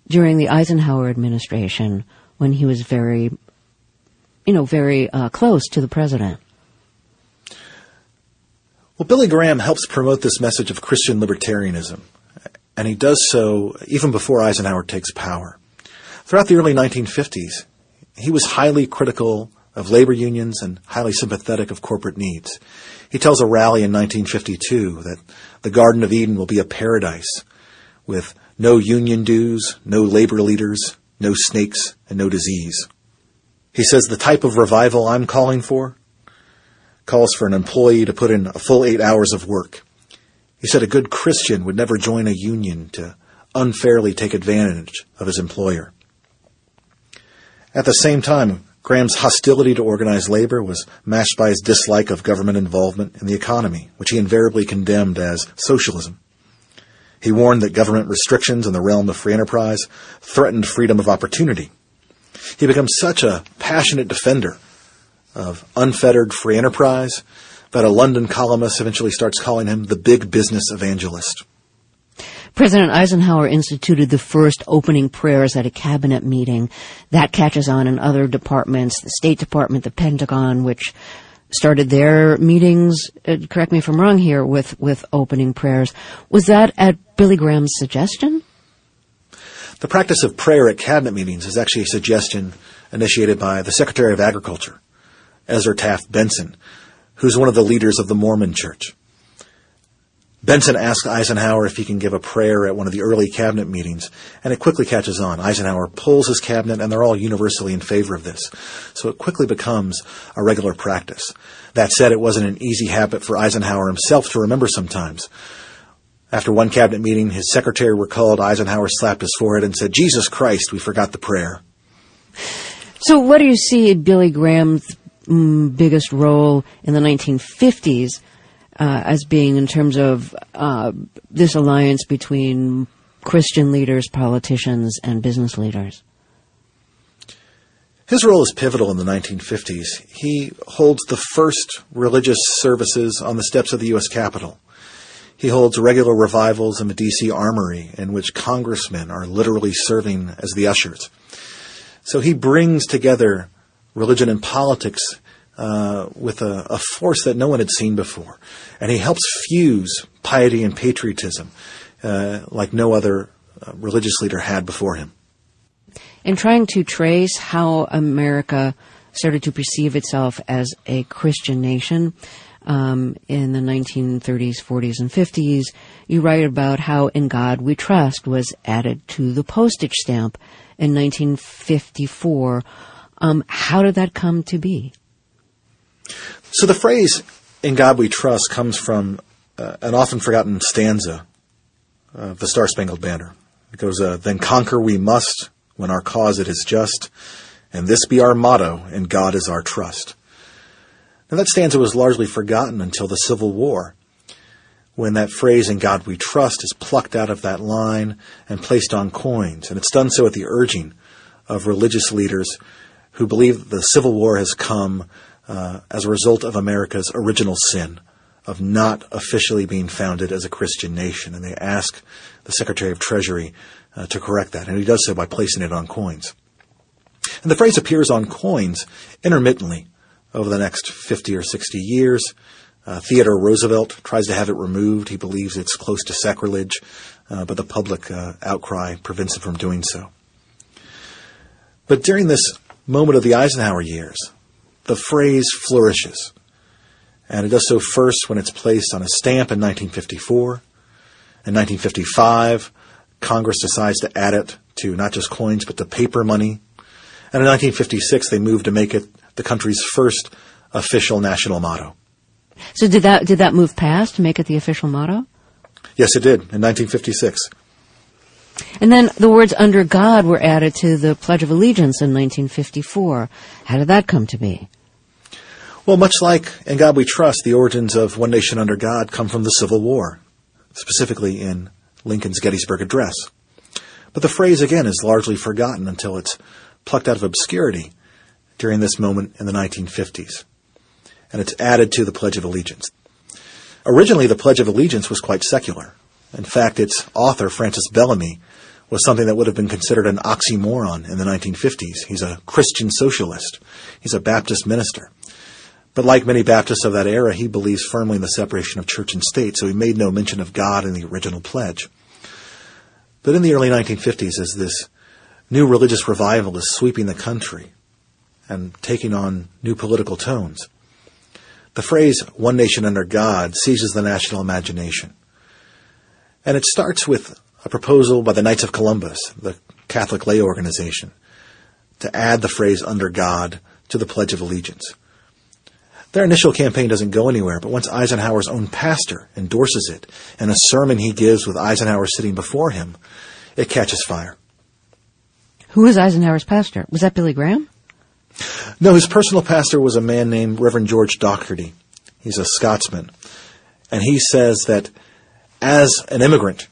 during the Eisenhower administration when he was very you know, very uh, close to the president. Well, Billy Graham helps promote this message of Christian libertarianism, and he does so even before Eisenhower takes power. Throughout the early 1950s, he was highly critical of labor unions and highly sympathetic of corporate needs. He tells a rally in 1952 that the Garden of Eden will be a paradise with no union dues, no labor leaders, no snakes, and no disease. He says the type of revival I'm calling for calls for an employee to put in a full eight hours of work. He said a good Christian would never join a union to unfairly take advantage of his employer. At the same time, Graham's hostility to organized labor was matched by his dislike of government involvement in the economy, which he invariably condemned as socialism. He warned that government restrictions in the realm of free enterprise threatened freedom of opportunity he became such a passionate defender of unfettered free enterprise that a London columnist eventually starts calling him the big business evangelist. President Eisenhower instituted the first opening prayers at a cabinet meeting. That catches on in other departments, the State Department, the Pentagon, which started their meetings, uh, correct me if I'm wrong here, with, with opening prayers. Was that at Billy Graham's suggestion? The practice of prayer at cabinet meetings is actually a suggestion initiated by the Secretary of Agriculture, Ezra Taft Benson, who's one of the leaders of the Mormon Church. Benson asks Eisenhower if he can give a prayer at one of the early cabinet meetings, and it quickly catches on. Eisenhower pulls his cabinet, and they're all universally in favor of this. So it quickly becomes a regular practice. That said, it wasn't an easy habit for Eisenhower himself to remember sometimes. After one cabinet meeting, his secretary recalled Eisenhower slapped his forehead and said, Jesus Christ, we forgot the prayer. So what do you see Billy Graham's mm, biggest role in the 1950s uh, as being in terms of uh, this alliance between Christian leaders, politicians, and business leaders? His role is pivotal in the 1950s. He holds the first religious services on the steps of the U.S. Capitol. He holds regular revivals in the D.C. Armory in which congressmen are literally serving as the ushers. So he brings together religion and politics uh, with a, a, force that no one had seen before. And he helps fuse piety and patriotism uh, like no other uh, religious leader had before him. In trying to trace how America started to perceive itself as a Christian nation um, in the 1930s, 40s, and 50s. You write about how "In God We Trust" was added to the postage stamp in 1954. Um, how did that come to be? So the phrase "In God We Trust" comes from uh, an often forgotten stanza of the Star Spangled Banner. It goes, uh, "Then conquer we must when our cause it is just, and this be our motto, and God is our trust." Now that stanza was largely forgotten until the Civil War, when that phrase "In God we trust" is plucked out of that line and placed on coins, and it's done so at the urging of religious leaders who believe the Civil War has come uh, as a result of America's original sin of not officially being founded as a Christian nation. And they ask the Secretary of Treasury uh, to correct that. And he does so by placing it on coins. And the phrase appears on coins intermittently over the next 50 or 60 years. Uh, Theodore Roosevelt tries to have it removed. He believes it's close to sacrilege, uh, but the public uh, outcry prevents him from doing so. But during this moment of the Eisenhower years, the phrase flourishes. And it does so first when it's placed on a stamp in 1954. In 1955, Congress decides to add it to not just coins, but to paper money. And in 1956, they moved to make it the country's first official national motto. So did that did that move past to make it the official motto? Yes, it did in 1956. And then the words "under God" were added to the Pledge of Allegiance in 1954. How did that come to be? Well, much like In God We Trust, the origins of One Nation Under God come from the Civil War, specifically in Lincoln's Gettysburg Address. But the phrase, again, is largely forgotten until it's plucked out of obscurity during this moment in the 1950s. And it's added to the Pledge of Allegiance. Originally, the Pledge of Allegiance was quite secular. In fact, its author, Francis Bellamy, was something that would have been considered an oxymoron in the 1950s. He's a Christian socialist. He's a Baptist minister. But like many Baptists of that era, he believes firmly in the separation of church and state, so he made no mention of God in the original pledge. But in the early 1950s, as this new religious revival is sweeping the country and taking on new political tones, the phrase one nation under God seizes the national imagination. And it starts with a proposal by the Knights of Columbus, the Catholic lay organization, to add the phrase under God to the Pledge of Allegiance. Their initial campaign doesn't go anywhere, but once Eisenhower's own pastor endorses it in a sermon he gives with Eisenhower sitting before him, it catches fire. Who was Eisenhower's pastor? Was that Billy Graham? No, his personal pastor was a man named Reverend George Docherty. He's a Scotsman. And he says that as an immigrant,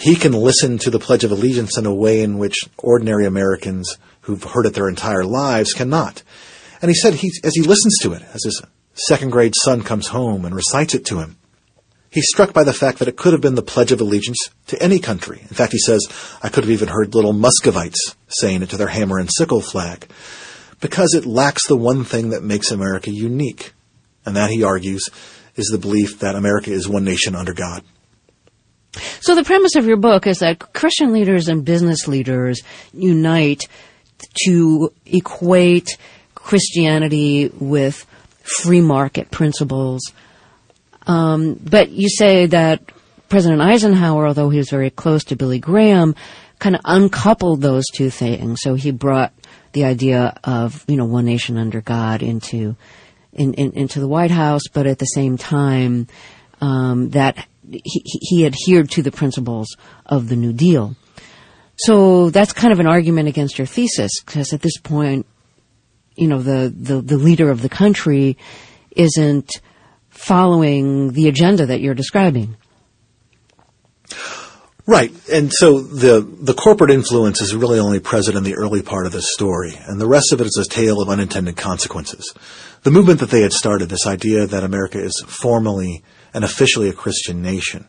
he can listen to the Pledge of Allegiance in a way in which ordinary Americans who've heard it their entire lives cannot. And he said he, as he listens to it, as his second grade son comes home and recites it to him, he's struck by the fact that it could have been the Pledge of Allegiance to any country. In fact, he says, I could have even heard little Muscovites saying it to their hammer and sickle flag, because it lacks the one thing that makes America unique. And that, he argues, is the belief that America is one nation under God. So the premise of your book is that Christian leaders and business leaders unite to equate Christianity with free market principles. Um, but you say that President Eisenhower, although he was very close to Billy Graham, kind of uncoupled those two things. So he brought the idea of you know one nation under God into in, in, into the White House, but at the same time um, that he, he adhered to the principles of the New Deal. So that's kind of an argument against your thesis, because at this point, you know, the, the, the leader of the country isn't following the agenda that you're describing. Right. And so the, the corporate influence is really only present in the early part of this story, and the rest of it is a tale of unintended consequences. The movement that they had started, this idea that America is formally and officially a Christian nation,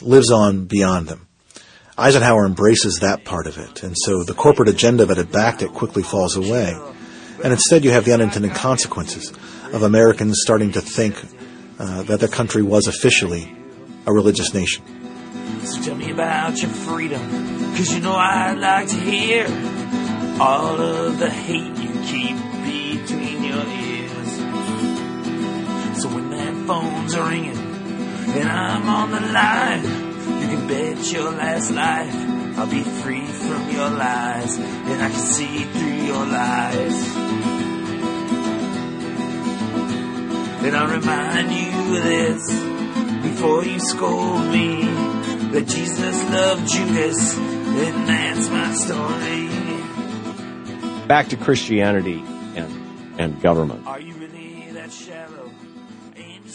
lives on beyond them. Eisenhower embraces that part of it, and so the corporate agenda that had backed it quickly falls away. And instead, you have the unintended consequences of Americans starting to think uh, that their country was officially a religious nation. So tell me about your freedom, cause you know I'd like to hear all of the hate phone's are ringing and I'm on the line. You can bet your last life I'll be free from your lies and I can see through your lies. And I'll remind you of this before you scold me that Jesus loved Judas and that's my story. Back to Christianity and, and government. Are you really that shallow?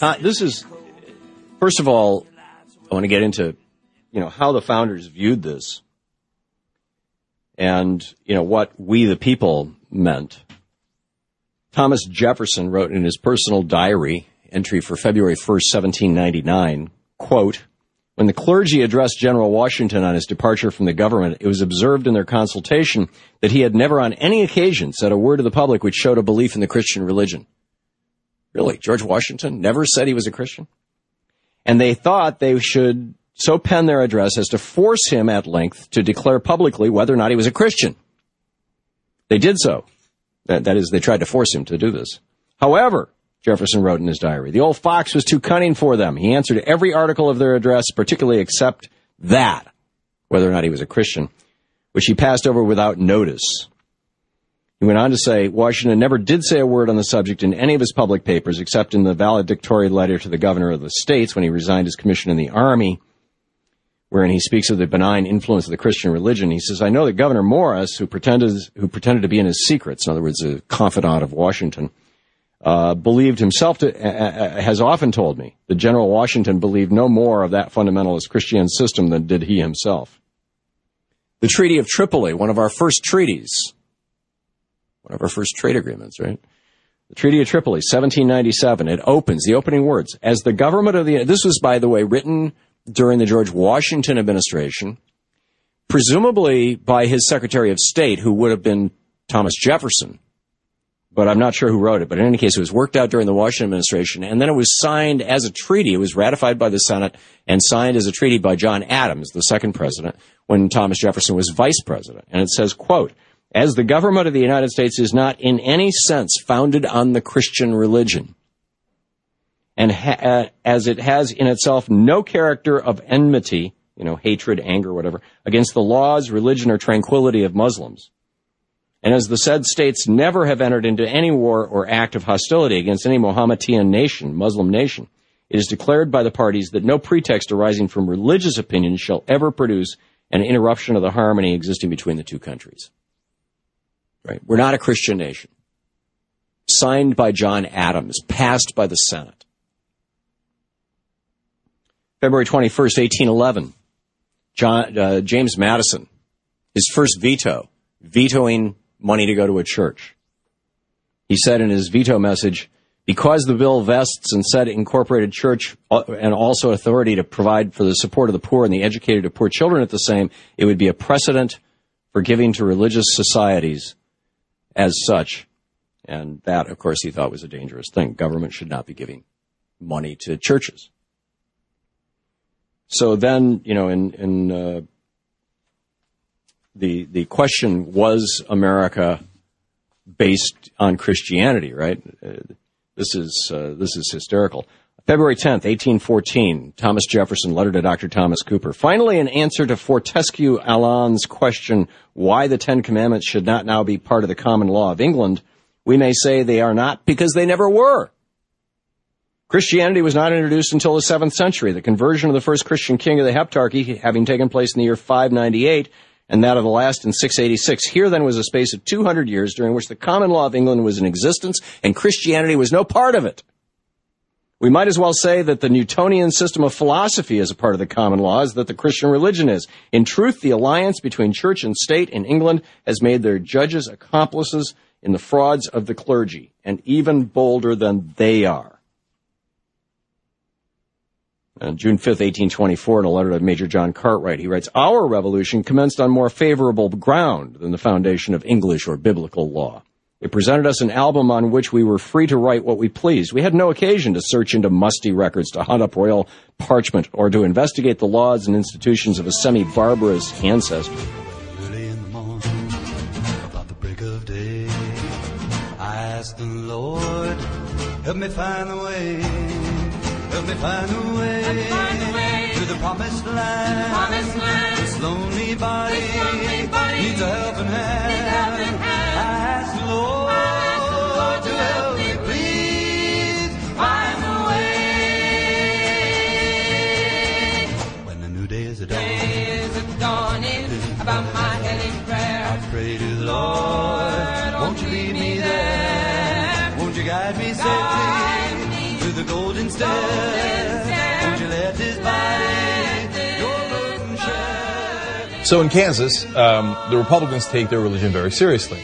Uh, this is, first of all, I want to get into, you know, how the founders viewed this and, you know, what we the people meant. Thomas Jefferson wrote in his personal diary entry for February 1st, 1799, quote, when the clergy addressed General Washington on his departure from the government, it was observed in their consultation that he had never on any occasion said a word to the public which showed a belief in the Christian religion. Really? George Washington never said he was a Christian? And they thought they should so pen their address as to force him at length to declare publicly whether or not he was a Christian. They did so. That, that is, they tried to force him to do this. However, Jefferson wrote in his diary, the old fox was too cunning for them. He answered every article of their address, particularly except that, whether or not he was a Christian, which he passed over without notice. He went on to say, Washington never did say a word on the subject in any of his public papers except in the valedictory letter to the governor of the states when he resigned his commission in the army, wherein he speaks of the benign influence of the Christian religion. He says, I know that Gouverneur Morris, who pretended, who pretended to be in his secrets, in other words, a confidant of Washington, uh, believed himself to, uh, has often told me that General Washington believed no more of that fundamentalist Christian system than did he himself. The Treaty of Tripoli, one of our first treaties, one of our first trade agreements, right? The Treaty of Tripoli, 1797. It opens, the opening words, as the government of the, this was, by the way, written during the George Washington administration, presumably by his Secretary of State, who would have been Thomas Jefferson. But I'm not sure who wrote it. But in any case, it was worked out during the Washington administration, and then it was signed as a treaty. It was ratified by the Senate and signed as a treaty by John Adams, the second president, when Thomas Jefferson was vice president. And it says, quote, as the government of the United States is not in any sense founded on the Christian religion, and ha- uh, as it has in itself no character of enmity, you know, hatred, anger, whatever, against the laws, religion, or tranquility of Muslims, and as the said states never have entered into any war or act of hostility against any Mohammedan nation, Muslim nation, it is declared by the parties that no pretext arising from religious opinion shall ever produce an interruption of the harmony existing between the two countries. Right? We're not a Christian nation. Signed by John Adams, passed by the Senate. February 21st, 1811. John, uh, James Madison, his first veto, vetoing money to go to a church. He said in his veto message, because the bill vests and said incorporated church uh, and also authority to provide for the support of the poor and the educated of poor children at the same, it would be a precedent for giving to religious societies as such. And that, of course, he thought was a dangerous thing. Government should not be giving money to churches. So then, you know, in, in uh, the the question was America based on Christianity, right? Uh, this is uh, this is hysterical. February 10th, 1814, Thomas Jefferson letter to Dr. Thomas Cooper. Finally, in answer to Fortescue Aland's question why the Ten Commandments should not now be part of the common law of England, we may say they are not because they never were. Christianity was not introduced until the 7th century. The conversion of the first Christian king of the Heptarchy having taken place in the year 598 and that of the last in 686. Here then was a space of 200 years during which the common law of England was in existence and Christianity was no part of it. We might as well say that the Newtonian system of philosophy is a part of the common law as that the Christian religion is. In truth, the alliance between church and state in England has made their judges accomplices in the frauds of the clergy, and even bolder than they are. On June 5th, 1824, in a letter to Major John Cartwright, he writes, Our revolution commenced on more favorable ground than the foundation of English or biblical law. It presented us an album on which we were free to write what we pleased. We had no occasion to search into musty records, to hunt up royal parchment, or to investigate the laws and institutions of a semi-barbarous ancestor. Early in the morning, about the break of day, I asked the Lord, help me find the way Help me find a way, to the promised land. This lonely body, needs a helping hand. Lord, won't you lead me there? Won't you guide me safely to the golden stairs? Won't you let this body? So in Kansas, um, the Republicans take their religion very seriously,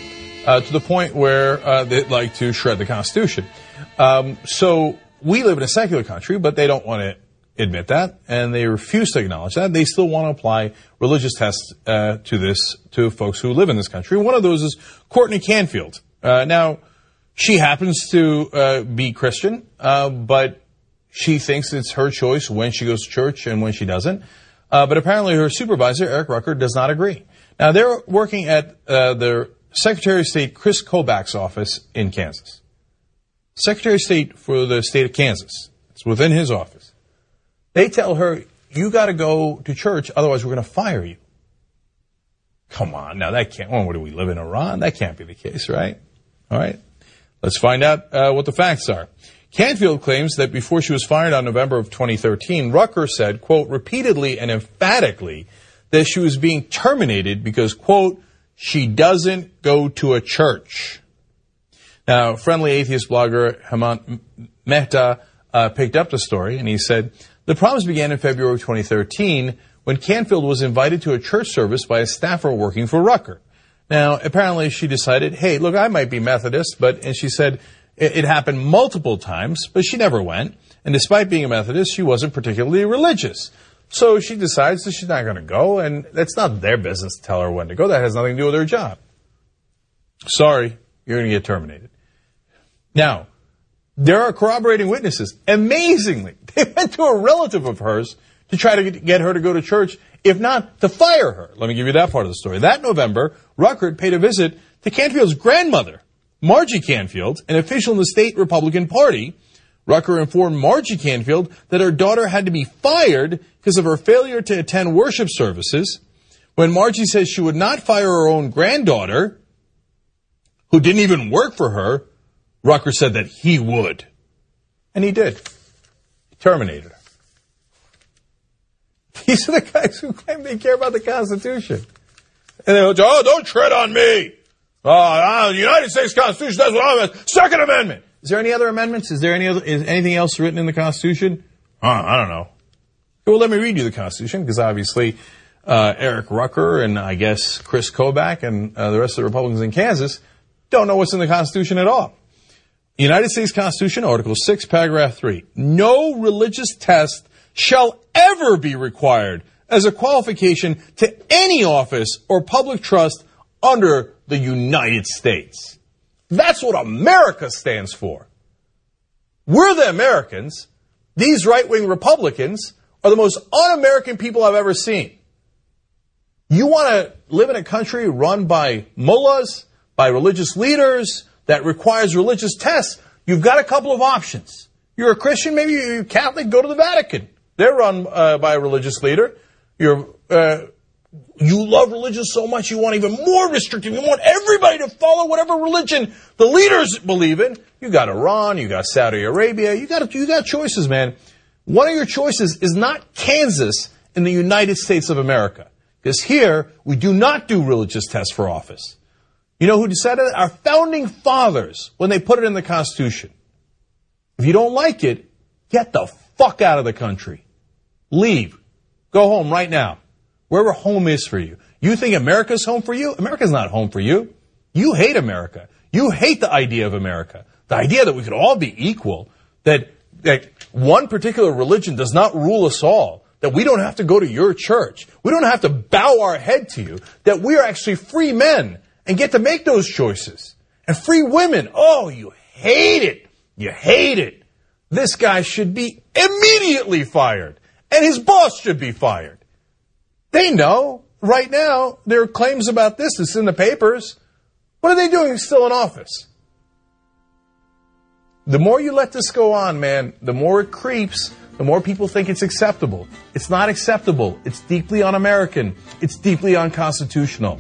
uh, to the point where uh, they like to shred the Constitution. Um, so we live in a secular country, but they don't want to admit that, and they refuse to acknowledge that. They still want to apply religious tests uh, to this to folks who live in this country. One of those is Courtney Canfield. Uh, now, she happens to uh, be Christian, uh, but she thinks it's her choice when she goes to church and when she doesn't. Uh, but apparently, her supervisor Eric Rucker does not agree. Now, they're working at uh, the Secretary of State Chris Kobach's office in Kansas. Secretary of State for the state of Kansas. It's within his office. They tell her, you got to go to church, otherwise we're going to fire you. Come on, now that can't, well, what do we live in Iran? That can't be the case, right? All right. Let's find out uh, what the facts are. Canfield claims that before she was fired on November of 2013, Rucker said, quote, repeatedly and emphatically that she was being terminated because, quote, she doesn't go to a church. Now, friendly atheist blogger Hemant Mehta uh, picked up the story and he said, the problems began in February 2013 when Canfield was invited to a church service by a staffer working for Rucker. Now, apparently she decided, hey, look, I might be Methodist, but, and she said it, it happened multiple times, but she never went. And despite being a Methodist, she wasn't particularly religious. So she decides that she's not going to go, and that's not their business to tell her when to go. That has nothing to do with her job. Sorry, you're going to get terminated. Now, there are corroborating witnesses. Amazingly, they went to a relative of hers to try to get her to go to church, if not to fire her. Let me give you that part of the story. That November, Rucker paid a visit to Canfield's grandmother, Margie Canfield, an official in the state Republican Party. Rucker informed Margie Canfield that her daughter had to be fired because of her failure to attend worship services. When Margie says she would not fire her own granddaughter, who didn't even work for her, Rucker said that he would. And he did. He terminated her. These are the guys who claim they care about the Constitution. And they go, oh, don't tread on me. Uh, uh, the United States Constitution, that's what I'm Second Amendment. Is there any other amendments? Is there any other, is anything else written in the Constitution? Uh, I don't know. Well, let me read you the Constitution, because obviously, uh, Eric Rucker and I guess Chris Kobach and uh, the rest of the Republicans in Kansas don't know what's in the Constitution at all. United States Constitution, Article 6, Paragraph 3. No religious test shall ever be required as a qualification to any office or public trust under the United States. That's what America stands for. We're the Americans. These right-wing Republicans are the most un-American people I've ever seen. You want to live in a country run by mullahs, by religious leaders, that requires religious tests, you've got a couple of options. You're a Christian, maybe you're Catholic, go to the Vatican. They're run uh, by a religious leader. You're, uh, you love religion so much you want even more restrictive. You want everybody to follow whatever religion the leaders believe in. You got Iran, you got Saudi Arabia, you got you got choices, man. One of your choices is not Kansas in the United States of America. Because here, we do not do religious tests for office. You know who decided that? Our founding fathers, when they put it in the Constitution. If you don't like it, get the fuck out of the country. Leave. Go home right now. Wherever home is for you. You think America's home for you? America's not home for you. You hate America. You hate the idea of America. The idea that we could all be equal, that, that one particular religion does not rule us all, that we don't have to go to your church. We don't have to bow our head to you, that we are actually free men and get to make those choices. And free women, oh, you hate it. You hate it. This guy should be immediately fired. And his boss should be fired. They know right now there are claims about this. It's in the papers. What are they doing He's still in office? The more you let this go on, man, the more it creeps the more people think it's acceptable. It's not acceptable. It's deeply un-American. It's deeply unconstitutional.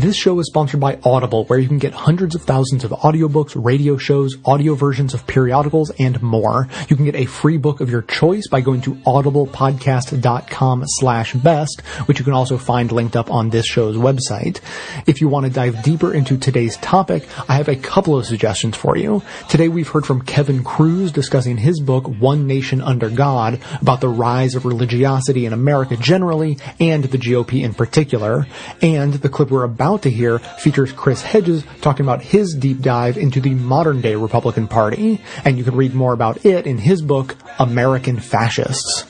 This show is sponsored by Audible, where you can get hundreds of thousands of audiobooks, radio shows, audio versions of periodicals, and more. You can get a free book of your choice by going to audiblepodcast.com slash best, which you can also find linked up on this show's website. If you want to dive deeper into today's topic, I have a couple of suggestions for you. Today we've heard from Kevin Kruse discussing his book, One Nation Under God, about the rise of religiosity in America generally, and the GOP in particular. And the clip we're about to hear features Chris Hedges talking about his deep dive into the modern day Republican Party. And you can read more about it in his book, American Fascists.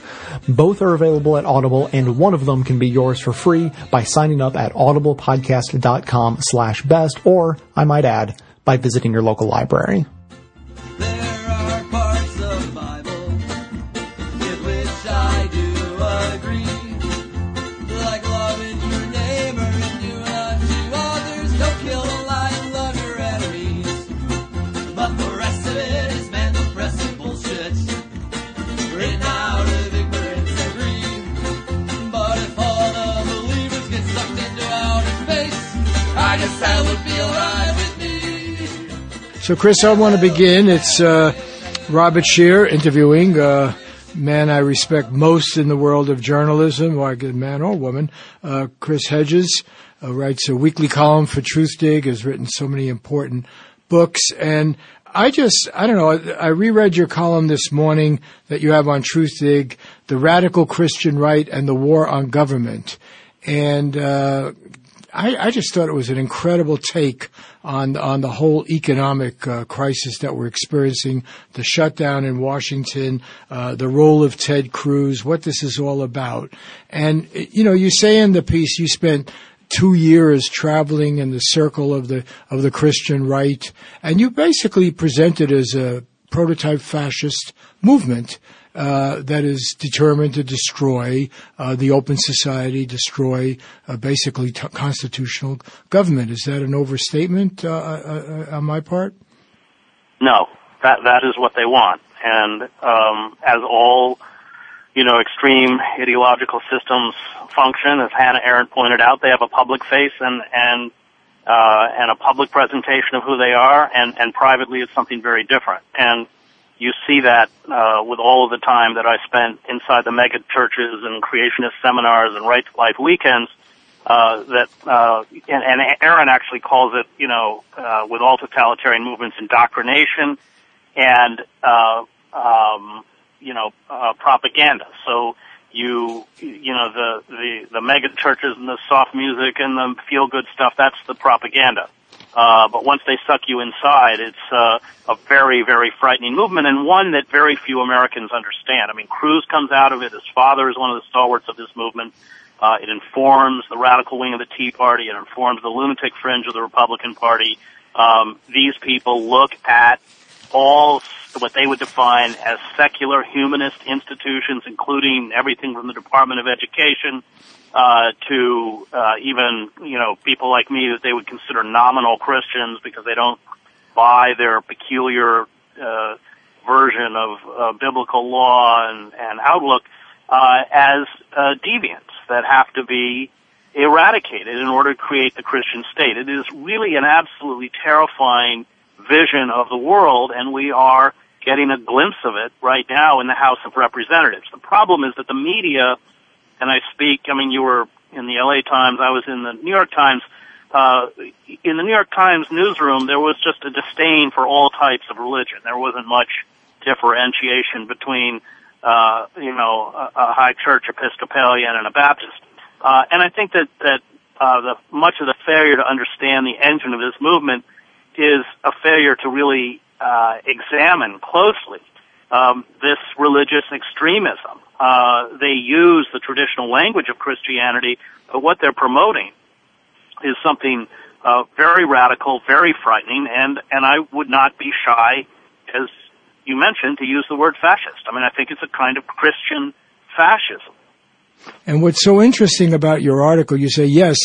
Both are available at Audible, and one of them can be yours for free by signing up at audiblepodcast.com slash best, or, I might add, by visiting your local library. So, Chris, I want to begin. It's uh, Robert Scheer interviewing a man I respect most in the world of journalism, or I get man or woman. Uh, Chris Hedges uh, writes a weekly column for Truthdig, has written so many important books, and I just, I don't know, I reread your column this morning that you have on Truthdig, The Radical Christian Right and the War on Government. And uh, I, I just thought it was an incredible take on on the whole economic uh, crisis that we're experiencing, the shutdown in Washington, uh, the role of Ted Cruz, what this is all about. And you know, you say in the piece you spent two years traveling in the circle of the of the Christian right, and you basically presented as a prototype fascist movement uh, that is determined to destroy uh, the open society, destroy uh, basically t- constitutional government. Is that an overstatement uh, uh, on my part? No, that that is what they want, and um, as all you know, extreme ideological systems function, as Hannah Arendt pointed out, they have a public face and and uh, and a public presentation of who they are, and and privately it's something very different. And you see that uh, with all of the time that I spent inside the mega churches and creationist seminars and right to life weekends. Uh, that uh, and, and Arendt actually calls it, you know, uh, with all totalitarian movements, indoctrination and uh, um, you know uh, propaganda. So you you know the the the mega churches and the soft music and the feel good stuff. That's the propaganda. Uh, but once they suck you inside, it's uh, a very, very frightening movement and one that very few Americans understand. I mean, Cruz comes out of it. His father is one of the stalwarts of this movement. Uh, it informs the radical wing of the Tea Party. It informs the lunatic fringe of the Republican Party. Um, these people look at all what they would define as secular humanist institutions, including everything from the Department of Education uh, to uh, even you know people like me that they would consider nominal Christians because they don't buy their peculiar uh, version of uh, biblical law and, and outlook uh, as uh, deviants that have to be eradicated in order to create the Christian state. It is really an absolutely terrifying vision of the world, and we are getting a glimpse of it right now in the House of Representatives. The problem is that the media, and I speak, I mean, you were in the LA Times, I was in the New York Times, uh, in the New York Times newsroom, there was just a disdain for all types of religion. There wasn't much differentiation between, uh, you know, a, a high church Episcopalian and a Baptist. Uh, and I think that, that, uh, the, much of the failure to understand the engine of this movement is a failure to really, uh, examine closely, um, this religious extremism. Uh, they use the traditional language of Christianity, but what they're promoting is something uh, very radical, very frightening, and and I would not be shy, as you mentioned, to use the word fascist. I mean, I think it's a kind of Christian fascism. And what's so interesting about your article, you say, yes,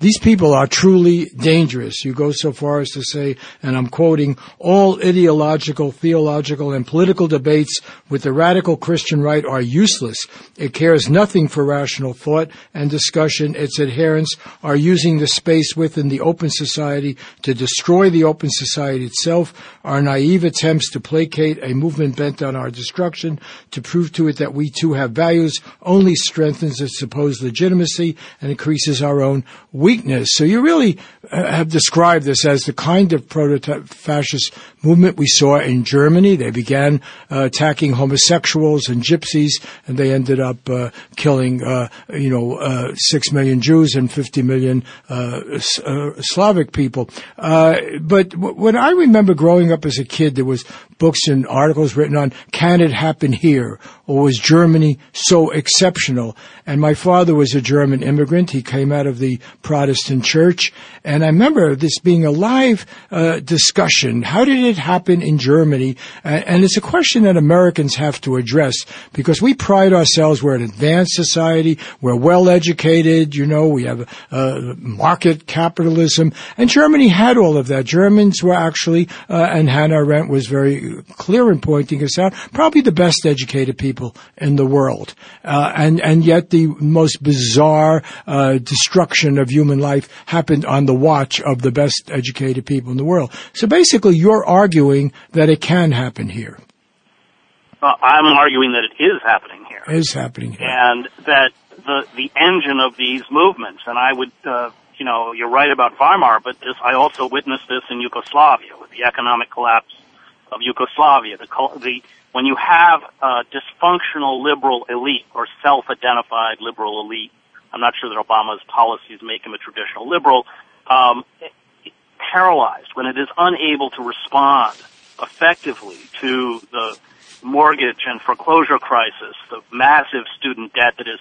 these people are truly dangerous. You go so far as to say, and I'm quoting, all ideological, theological, and political debates with the radical Christian right are useless. It cares nothing for rational thought and discussion. Its adherents are using the space within the open society to destroy the open society itself. Our naive attempts to placate a movement bent on our destruction, to prove to it that we too have values, only strengthens its supposed legitimacy and increases our own weakness. So you really uh, have described this as the kind of prototype fascist movement we saw in Germany. They began uh, attacking homosexuals and gypsies, and they ended up uh, killing, uh, you know, uh, six million Jews and 50 million uh, Slavic people. But w- when I remember growing up as a kid, there was books and articles written on can it happen here or was Germany so exceptional? And my father was a German immigrant. He came out of the Protestant church. And I remember this being a live uh, discussion. How did it happen in Germany? Uh, and it's a question that Americans have to address because we pride ourselves. We're an advanced society. We're well educated. You know, we have uh, market capitalism. And Germany had all of that. Germans were actually, uh, and Hannah Arendt was very clear in pointing us out, probably the best educated people in the world. Uh, and, and yet the most bizarre uh, destruction of human life happened on the watch of the best educated people in the world. So basically, you're arguing that it can happen here. Uh, I'm arguing that it is happening here. It is happening here. and that the the engine of these movements, and I would, uh, you know, you're right about Weimar, but this I also witnessed this in Yugoslavia with the economic collapse of Yugoslavia. The the when you have a dysfunctional liberal elite or self-identified liberal elite, I'm not sure that Obama's policies make him a traditional liberal. Um, paralyzed when it is unable to respond effectively to the mortgage and foreclosure crisis, the massive student debt that is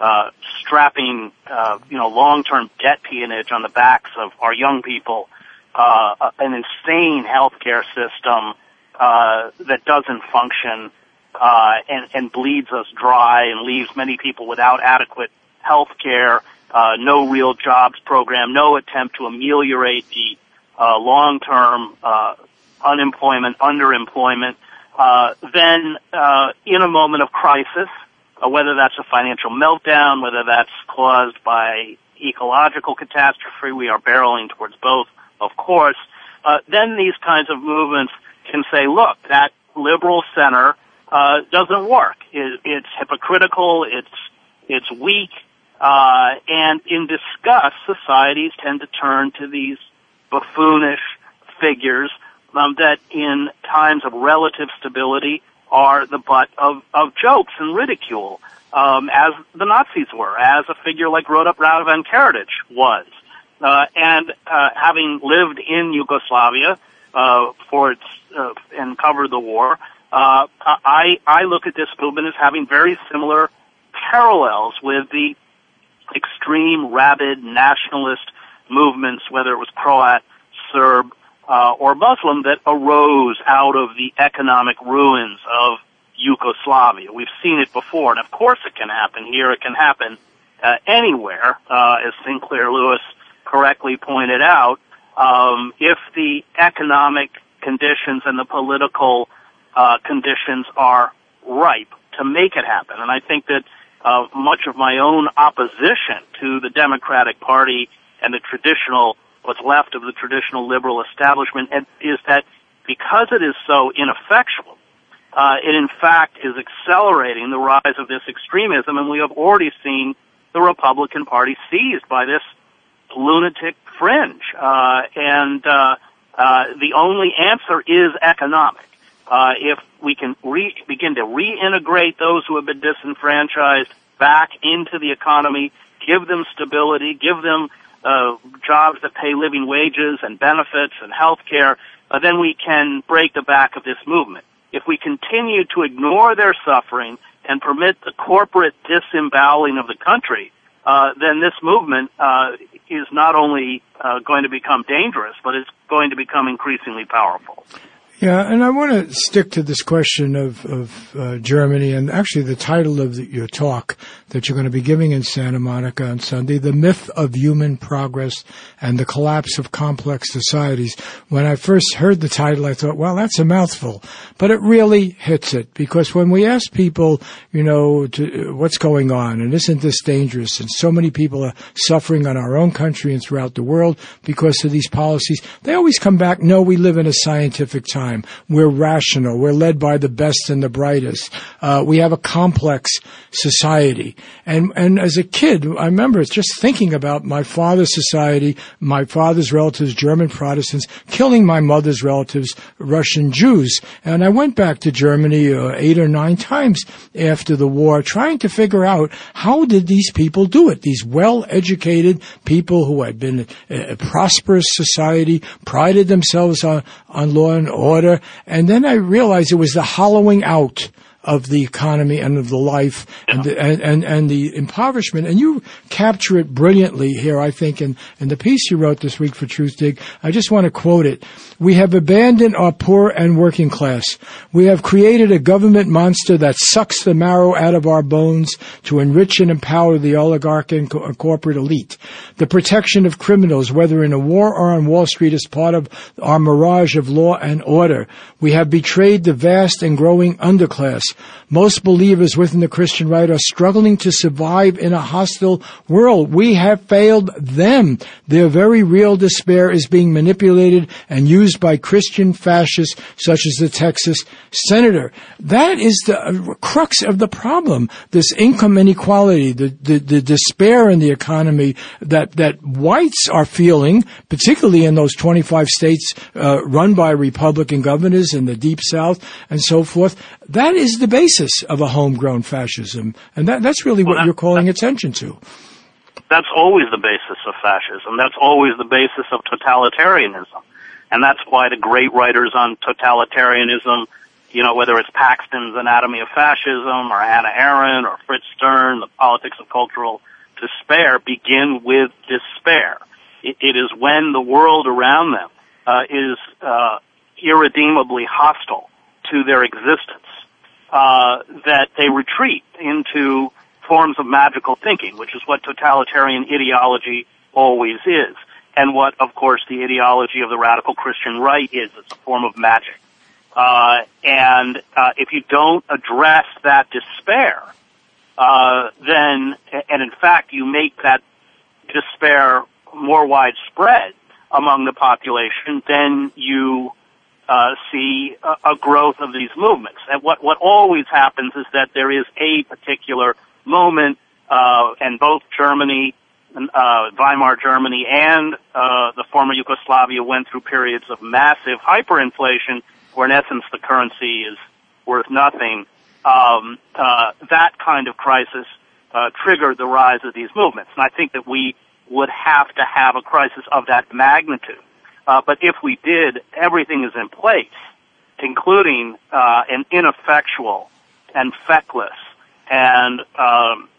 uh, strapping, uh, you know, long-term debt peonage on the backs of our young people, uh, an insane healthcare system uh, that doesn't function uh, and, and bleeds us dry and leaves many people without adequate health care, uh, no real jobs program, no attempt to ameliorate the uh, long-term uh, unemployment, underemployment, uh, then uh, in a moment of crisis, uh, whether that's a financial meltdown, whether that's caused by ecological catastrophe, we are barreling towards both, of course, uh, then these kinds of movements can say, look, that liberal center uh, doesn't work. It, it's hypocritical. It's it's weak. Uh, and in disgust, societies tend to turn to these buffoonish figures um, that, in times of relative stability, are the butt of, of jokes and ridicule, um, as the Nazis were, as a figure like Rhoda Radovan Karadzic was. Uh, and uh, having lived in Yugoslavia uh, for its uh, and covered the war, uh, I I look at this movement as having very similar parallels with the extreme, rabid nationalist movements, whether it was Croat, Serb, uh, or Muslim, that arose out of the economic ruins of Yugoslavia. We've seen it before, and of course it can happen here. It can happen uh, anywhere, uh, as Sinclair Lewis correctly pointed out. Um, if the economic conditions and the political uh, conditions are ripe to make it happen, and I think that uh, much of my own opposition to the Democratic Party and the traditional, what's left of the traditional liberal establishment, is that because it is so ineffectual, uh, it in fact is accelerating the rise of this extremism, and we have already seen the Republican Party seized by this lunatic fringe. Uh, and uh, uh, the only answer is economic. Uh, if we can re- begin to reintegrate those who have been disenfranchised back into the economy, give them stability, give them uh, jobs that pay living wages and benefits and health care, uh, then we can break the back of this movement. If we continue to ignore their suffering and permit the corporate disemboweling of the country, uh, then this movement uh, is not only uh, going to become dangerous, but it's going to become increasingly powerful. Yeah, and I want to stick to this question of, of uh, Germany and actually the title of the, your talk that you're going to be giving in Santa Monica on Sunday, The Myth of Human Progress and the Collapse of Complex Societies. When I first heard the title, I thought, well, that's a mouthful, but it really hits it because when we ask people, you know, to, what's going on and isn't this dangerous and so many people are suffering on our own country and throughout the world because of these policies, they always come back, no, we live in a scientific time. We're rational. We're led by the best and the brightest. Uh, we have a complex society. And, and as a kid, I remember just thinking about my father's society, my father's relatives, German Protestants, killing my mother's relatives, Russian Jews. And I went back to Germany uh, eight or nine times after the war, trying to figure out how did these people do it? These well-educated people who had been a, a prosperous society, prided themselves on, on law and order. And then I realized it was the hollowing out of the economy and of the life and, the, and, and, and the impoverishment. And you capture it brilliantly here, I think, in, in the piece you wrote this week for Truthdig. I just want to quote it. We have abandoned our poor and working class. We have created a government monster that sucks the marrow out of our bones to enrich and empower the oligarch and co- corporate elite. The protection of criminals, whether in a war or on Wall Street, is part of our mirage of law and order. We have betrayed the vast and growing underclass. Most believers within the Christian right are struggling to survive in a hostile world. We have failed them. Their very real despair is being manipulated and used by Christian fascists such as the Texas senator. That is the uh, crux of the problem. This income inequality, the, the, the despair in the economy that, that whites are feeling, particularly in those 25 states uh, run by Republican governors in the deep South and so forth. That is the basis of a homegrown fascism. And that, that's really Well, what that- you're calling attention to. That's always the basis of fascism. That's always the basis of totalitarianism. And that's why the great writers on totalitarianism, you know, whether it's Paxton's Anatomy of Fascism or Hannah Arendt or Fritz Stern, The Politics of Cultural Despair, begin with despair. It, it is when the world around them uh, is uh, irredeemably hostile to their existence uh, that they retreat into forms of magical thinking, which is what totalitarian ideology always is, and what, of course, the ideology of the radical Christian right is. It's a form of magic. Uh, and uh, if you don't address that despair, uh, then, and in fact, you make that despair more widespread among the population, then you uh, see a, a growth of these movements. And what what always happens is that there is a particular moment, uh, and both Germany, uh, Weimar Germany, and uh, the former Yugoslavia went through periods of massive hyperinflation, where in essence the currency is worth nothing. Um, uh, that kind of crisis uh, triggered the rise of these movements, and I think that we would have to have a crisis of that magnitude. Uh, but if we did, everything is in place, including uh, an ineffectual and feckless and um,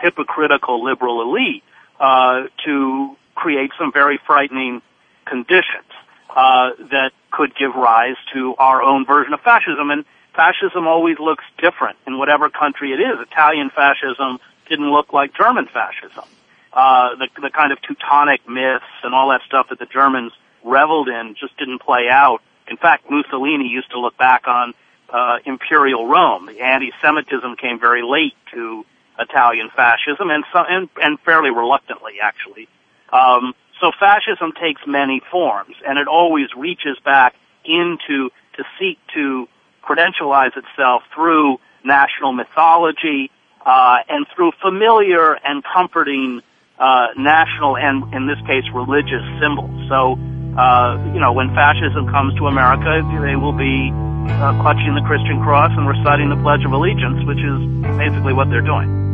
hypocritical liberal elite uh, to create some very frightening conditions uh, that could give rise to our own version of fascism. And fascism always looks different in whatever country it is. Italian fascism didn't look like German fascism. Uh, the, the kind of Teutonic myths and all that stuff that the Germans reveled in just didn't play out. In fact, Mussolini used to look back on uh, imperial Rome. The anti-Semitism came very late to Italian fascism, and so, and, and fairly reluctantly, actually. Um, so fascism takes many forms, and it always reaches back into to seek to credentialize itself through national mythology uh, and through familiar and comforting uh, national and, in this case, religious symbols. So, uh, you know, when fascism comes to America, they will be uh, clutching the Christian cross and reciting the Pledge of Allegiance, which is basically what they're doing.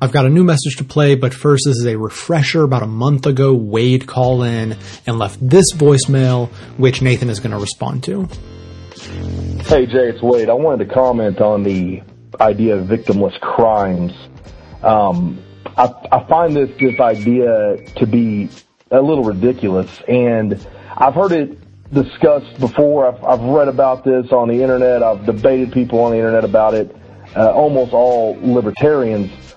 I've got a new message to play, but first, this is a refresher. About a month ago, Wade called in and left this voicemail, which Nathan is going to respond to. Hey Jay, it's Wade. I wanted to comment on the idea of victimless crimes. Um, I, I find this this idea to be a little ridiculous, and I've heard it discussed before. I've, I've read about this on the internet. I've debated people on the internet about it. Uh, almost all libertarians.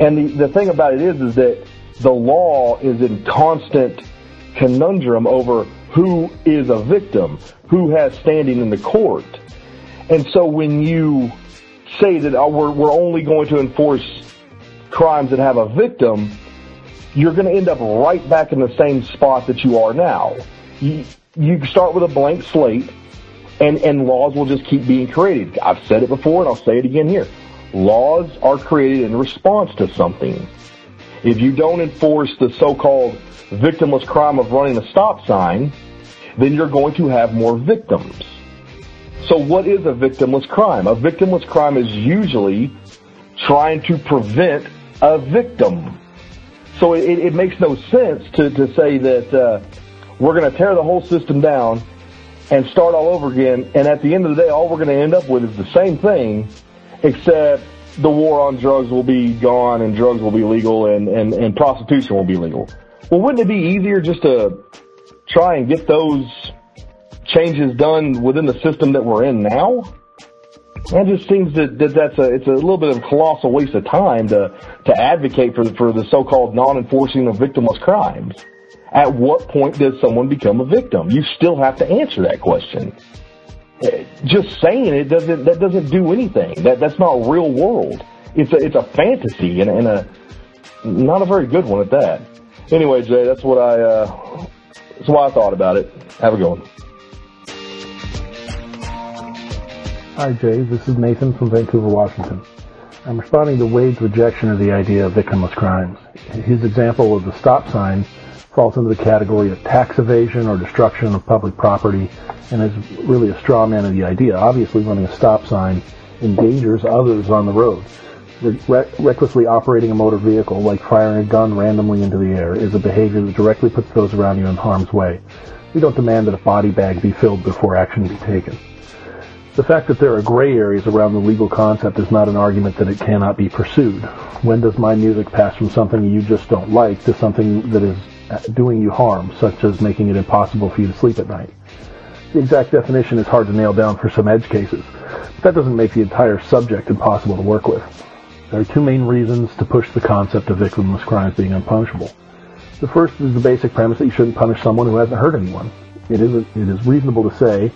And the, the thing about it is, is that the law is in constant conundrum over who is a victim, who has standing in the court. And so when you say that oh, we're, we're only going to enforce crimes that have a victim, you're going to end up right back in the same spot that you are now. You, you start with a blank slate and, and laws will just keep being created. I've said it before and I'll say it again here. Laws are created in response to something. If you don't enforce the so-called victimless crime of running a stop sign, then you're going to have more victims. So what is a victimless crime? A victimless crime is usually trying to prevent a victim. So it, it makes no sense to, to say that uh, we're going to tear the whole system down and start all over again, and at the end of the day, all we're going to end up with is the same thing, except the war on drugs will be gone and drugs will be legal and, and, and prostitution will be legal. Well, wouldn't it be easier just to try and get those changes done within the system that we're in now? That just seems that, that that's a it's a little bit of a colossal waste of time to to advocate for for the so-called non-enforcing of victimless crimes. At what point does someone become a victim? You still have to answer that question. Just saying it doesn't that doesn't do anything. That that's not real world. It's a it's a fantasy and, and a not a very good one at that. Anyway, Jay, that's what I uh, that's why I thought about it. Have a good one. Hi, Jay. This is Nathan from Vancouver, Washington. I'm responding to Wade's rejection of the idea of victimless crimes. His example of the stop sign falls into the category of tax evasion or destruction of public property and is really a straw man of the idea. Obviously, running a stop sign endangers others on the road. Re- recklessly operating a motor vehicle, like firing a gun randomly into the air, is a behavior that directly puts those around you in harm's way. We don't demand that a body bag be filled before action be taken. The fact that there are gray areas around the legal concept is not an argument that it cannot be pursued. When does my music pass from something you just don't like to something that is uh, doing you harm, such as making it impossible for you to sleep at night? The exact definition is hard to nail down for some edge cases, but that doesn't make the entire subject impossible to work with. There are two main reasons to push the concept of victimless crimes being unpunishable. The first is the basic premise that you shouldn't punish someone who hasn't hurt anyone. It isn't, it is reasonable to say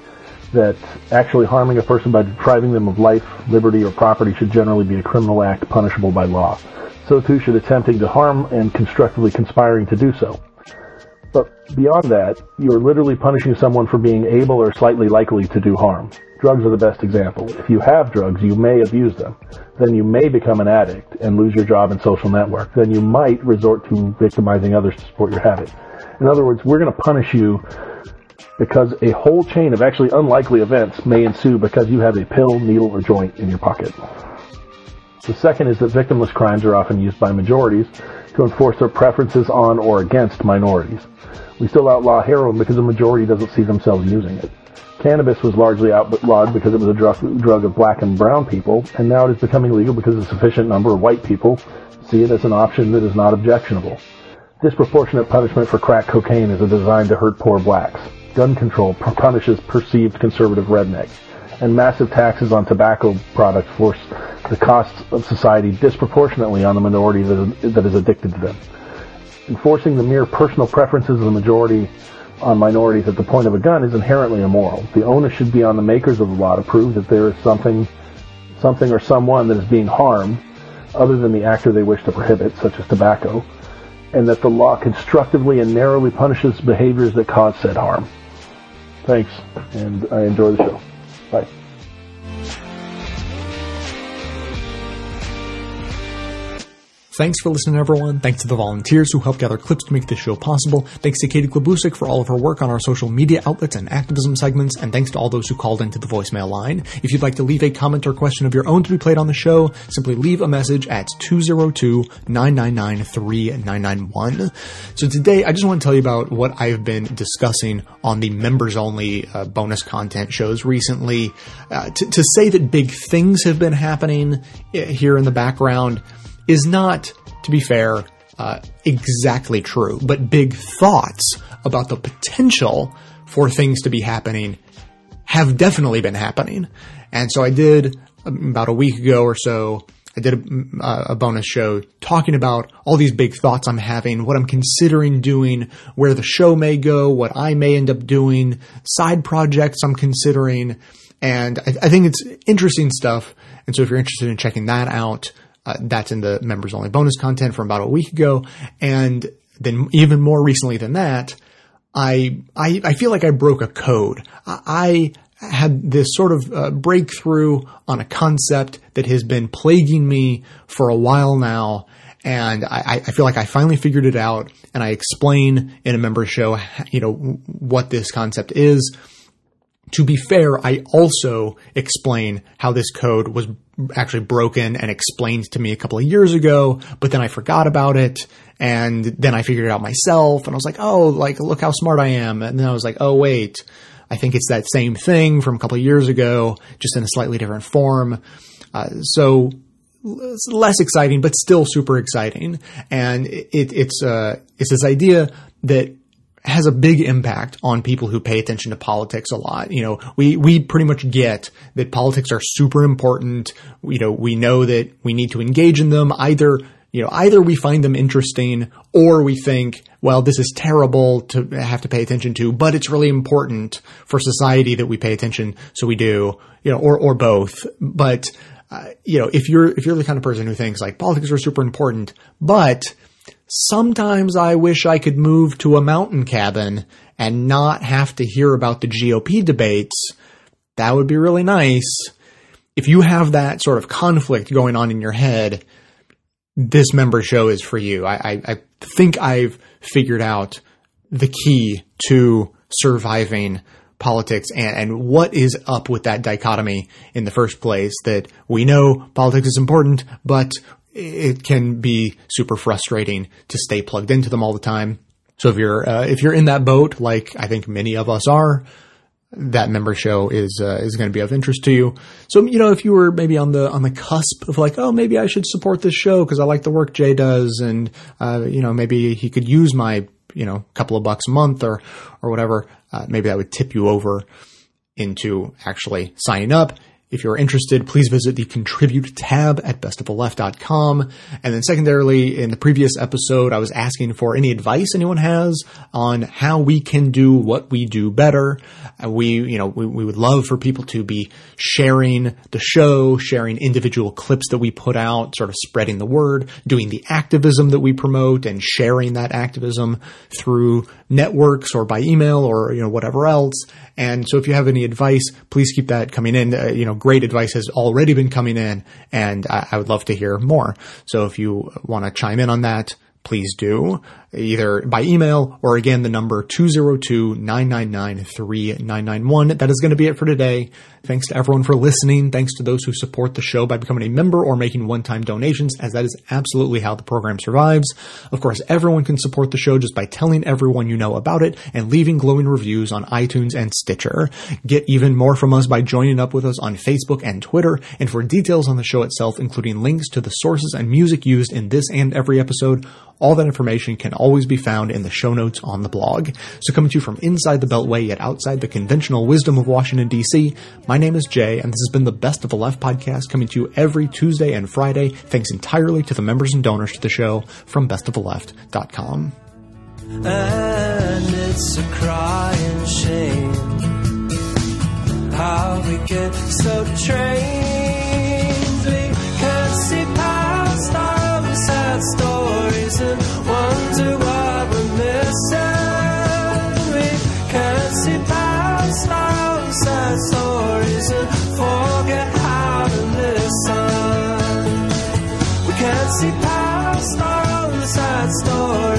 that actually harming a person by depriving them of life, liberty, or property should generally be a criminal act punishable by law. So too should attempting to harm and constructively conspiring to do so. But beyond that, you are literally punishing someone for being able or slightly likely to do harm. Drugs are the best example. If you have drugs, you may abuse them. Then you may become an addict and lose your job and social network. Then you might resort to victimizing others to support your habit. In other words, we're going to punish you because a whole chain of actually unlikely events may ensue because you have a pill, needle, or joint in your pocket. The second is that victimless crimes are often used by majorities to enforce their preferences on or against minorities. We still outlaw heroin because the majority doesn't see themselves using it. Cannabis was largely outlawed because it was a drug, of black and brown people, and now it is becoming legal because a sufficient number of white people see it as an option that is not objectionable. Disproportionate punishment for crack cocaine is designed to hurt poor blacks. Gun control punishes perceived conservative rednecks. And massive taxes on tobacco products force the costs of society disproportionately on the minority that is, that is addicted to them. Enforcing the mere personal preferences of the majority on minorities at the point of a gun is inherently immoral. The onus should be on the makers of the law to prove that there is something, something or someone that is being harmed other than the actor they wish to prohibit, such as tobacco, and that the law constructively and narrowly punishes behaviors that cause said harm. Thanks, and I enjoy the show. Bye. Thanks for listening, everyone. Thanks to the volunteers who helped gather clips to make this show possible. Thanks to Katie Klabusich for all of her work on our social media outlets and activism segments. And thanks to all those who called into the voicemail line. If you'd like to leave a comment or question of your own to be played on the show, simply leave a message at 202-999-3991. So today, I just want to tell you about what I've been discussing on the members only uh, bonus content shows recently. Uh, to, say that big things have been happening uh, here in the background is not, to be fair, uh, exactly true, but big thoughts about the potential for things to be happening have definitely been happening. And so I did um, about a week ago or so, I did a, a, bonus show talking about all these big thoughts I'm having, what I'm considering doing, where the show may go, what I may end up doing, side projects I'm considering. And I, I think it's interesting stuff. And so if you're interested in checking that out, uh, that's in the members only bonus content from about a week ago. And then even more recently than that, I, I, I feel like I broke a code. I, had this sort of uh, breakthrough on a concept that has been plaguing me for a while now. And I, I, feel like I finally figured it out and I explain in a member show, you know, what this concept is. To be fair, I also explain how this code was actually broken and explained to me a couple of years ago, but then I forgot about it. And then I figured it out myself and I was like, oh, like, look how smart I am. And then I was like, oh, wait, I think it's that same thing from a couple of years ago, just in a slightly different form. Uh, so less exciting, but still super exciting. And it, it's uh, it's this idea that has a big impact on people who pay attention to politics a lot. You know, we, we pretty much get that politics are super important. You know, we know that we need to engage in them either you know, either we find them interesting or we think, well, this is terrible to have to pay attention to, but it's really important for society that we pay attention. So we do, you know, or, or both. But, uh, you know, if you're, if you're the kind of person who thinks like politics are super important, but sometimes I wish I could move to a mountain cabin and not have to hear about the GOP debates, that would be really nice. If you have that sort of conflict going on in your head, this member show is for you. I, I, I think I've figured out the key to surviving politics and, and, what is up with that dichotomy in the first place that we know politics is important, but it can be super frustrating to stay plugged into them all the time. So if you're, uh, if you're in that boat, like I think many of us are, that member show is uh, is going to be of interest to you. So you know, if you were maybe on the on the cusp of like, oh, maybe I should support this show because I like the work Jay does, and uh, you know, maybe he could use my you know couple of bucks a month or or whatever. Uh, maybe that would tip you over into actually signing up. If you're interested, please visit the contribute tab at bestofleft.com. And then secondarily, in the previous episode, I was asking for any advice anyone has on how we can do what we do better. Uh, we, you know, we, we would love for people to be sharing the show, sharing individual clips that we put out, sort of spreading the word, doing the activism that we promote and sharing that activism through networks or by email or, you know, whatever else. And so if you have any advice, please keep that coming in. Uh, you know, great advice has already been coming in and I, I would love to hear more. So if you want to chime in on that, please do either by email or again the number 202-999-3991. That is going to be it for today. Thanks to everyone for listening. Thanks to those who support the show by becoming a member or making one-time donations as that is absolutely how the program survives. Of course, everyone can support the show just by telling everyone you know about it and leaving glowing reviews on iTunes and Stitcher. Get even more from us by joining up with us on Facebook and Twitter. And for details on the show itself, including links to the sources and music used in this and every episode, all that information can always be found in the show notes on the blog. So coming to you from inside the Beltway yet outside the conventional wisdom of Washington DC, my name is Jay and this has been the Best of the Left podcast coming to you every Tuesday and Friday thanks entirely to the members and donors to the show from bestoftheleft.com. And it's a crying shame how we get so trained. We can't see past our sad stories and fancy pie star the side store.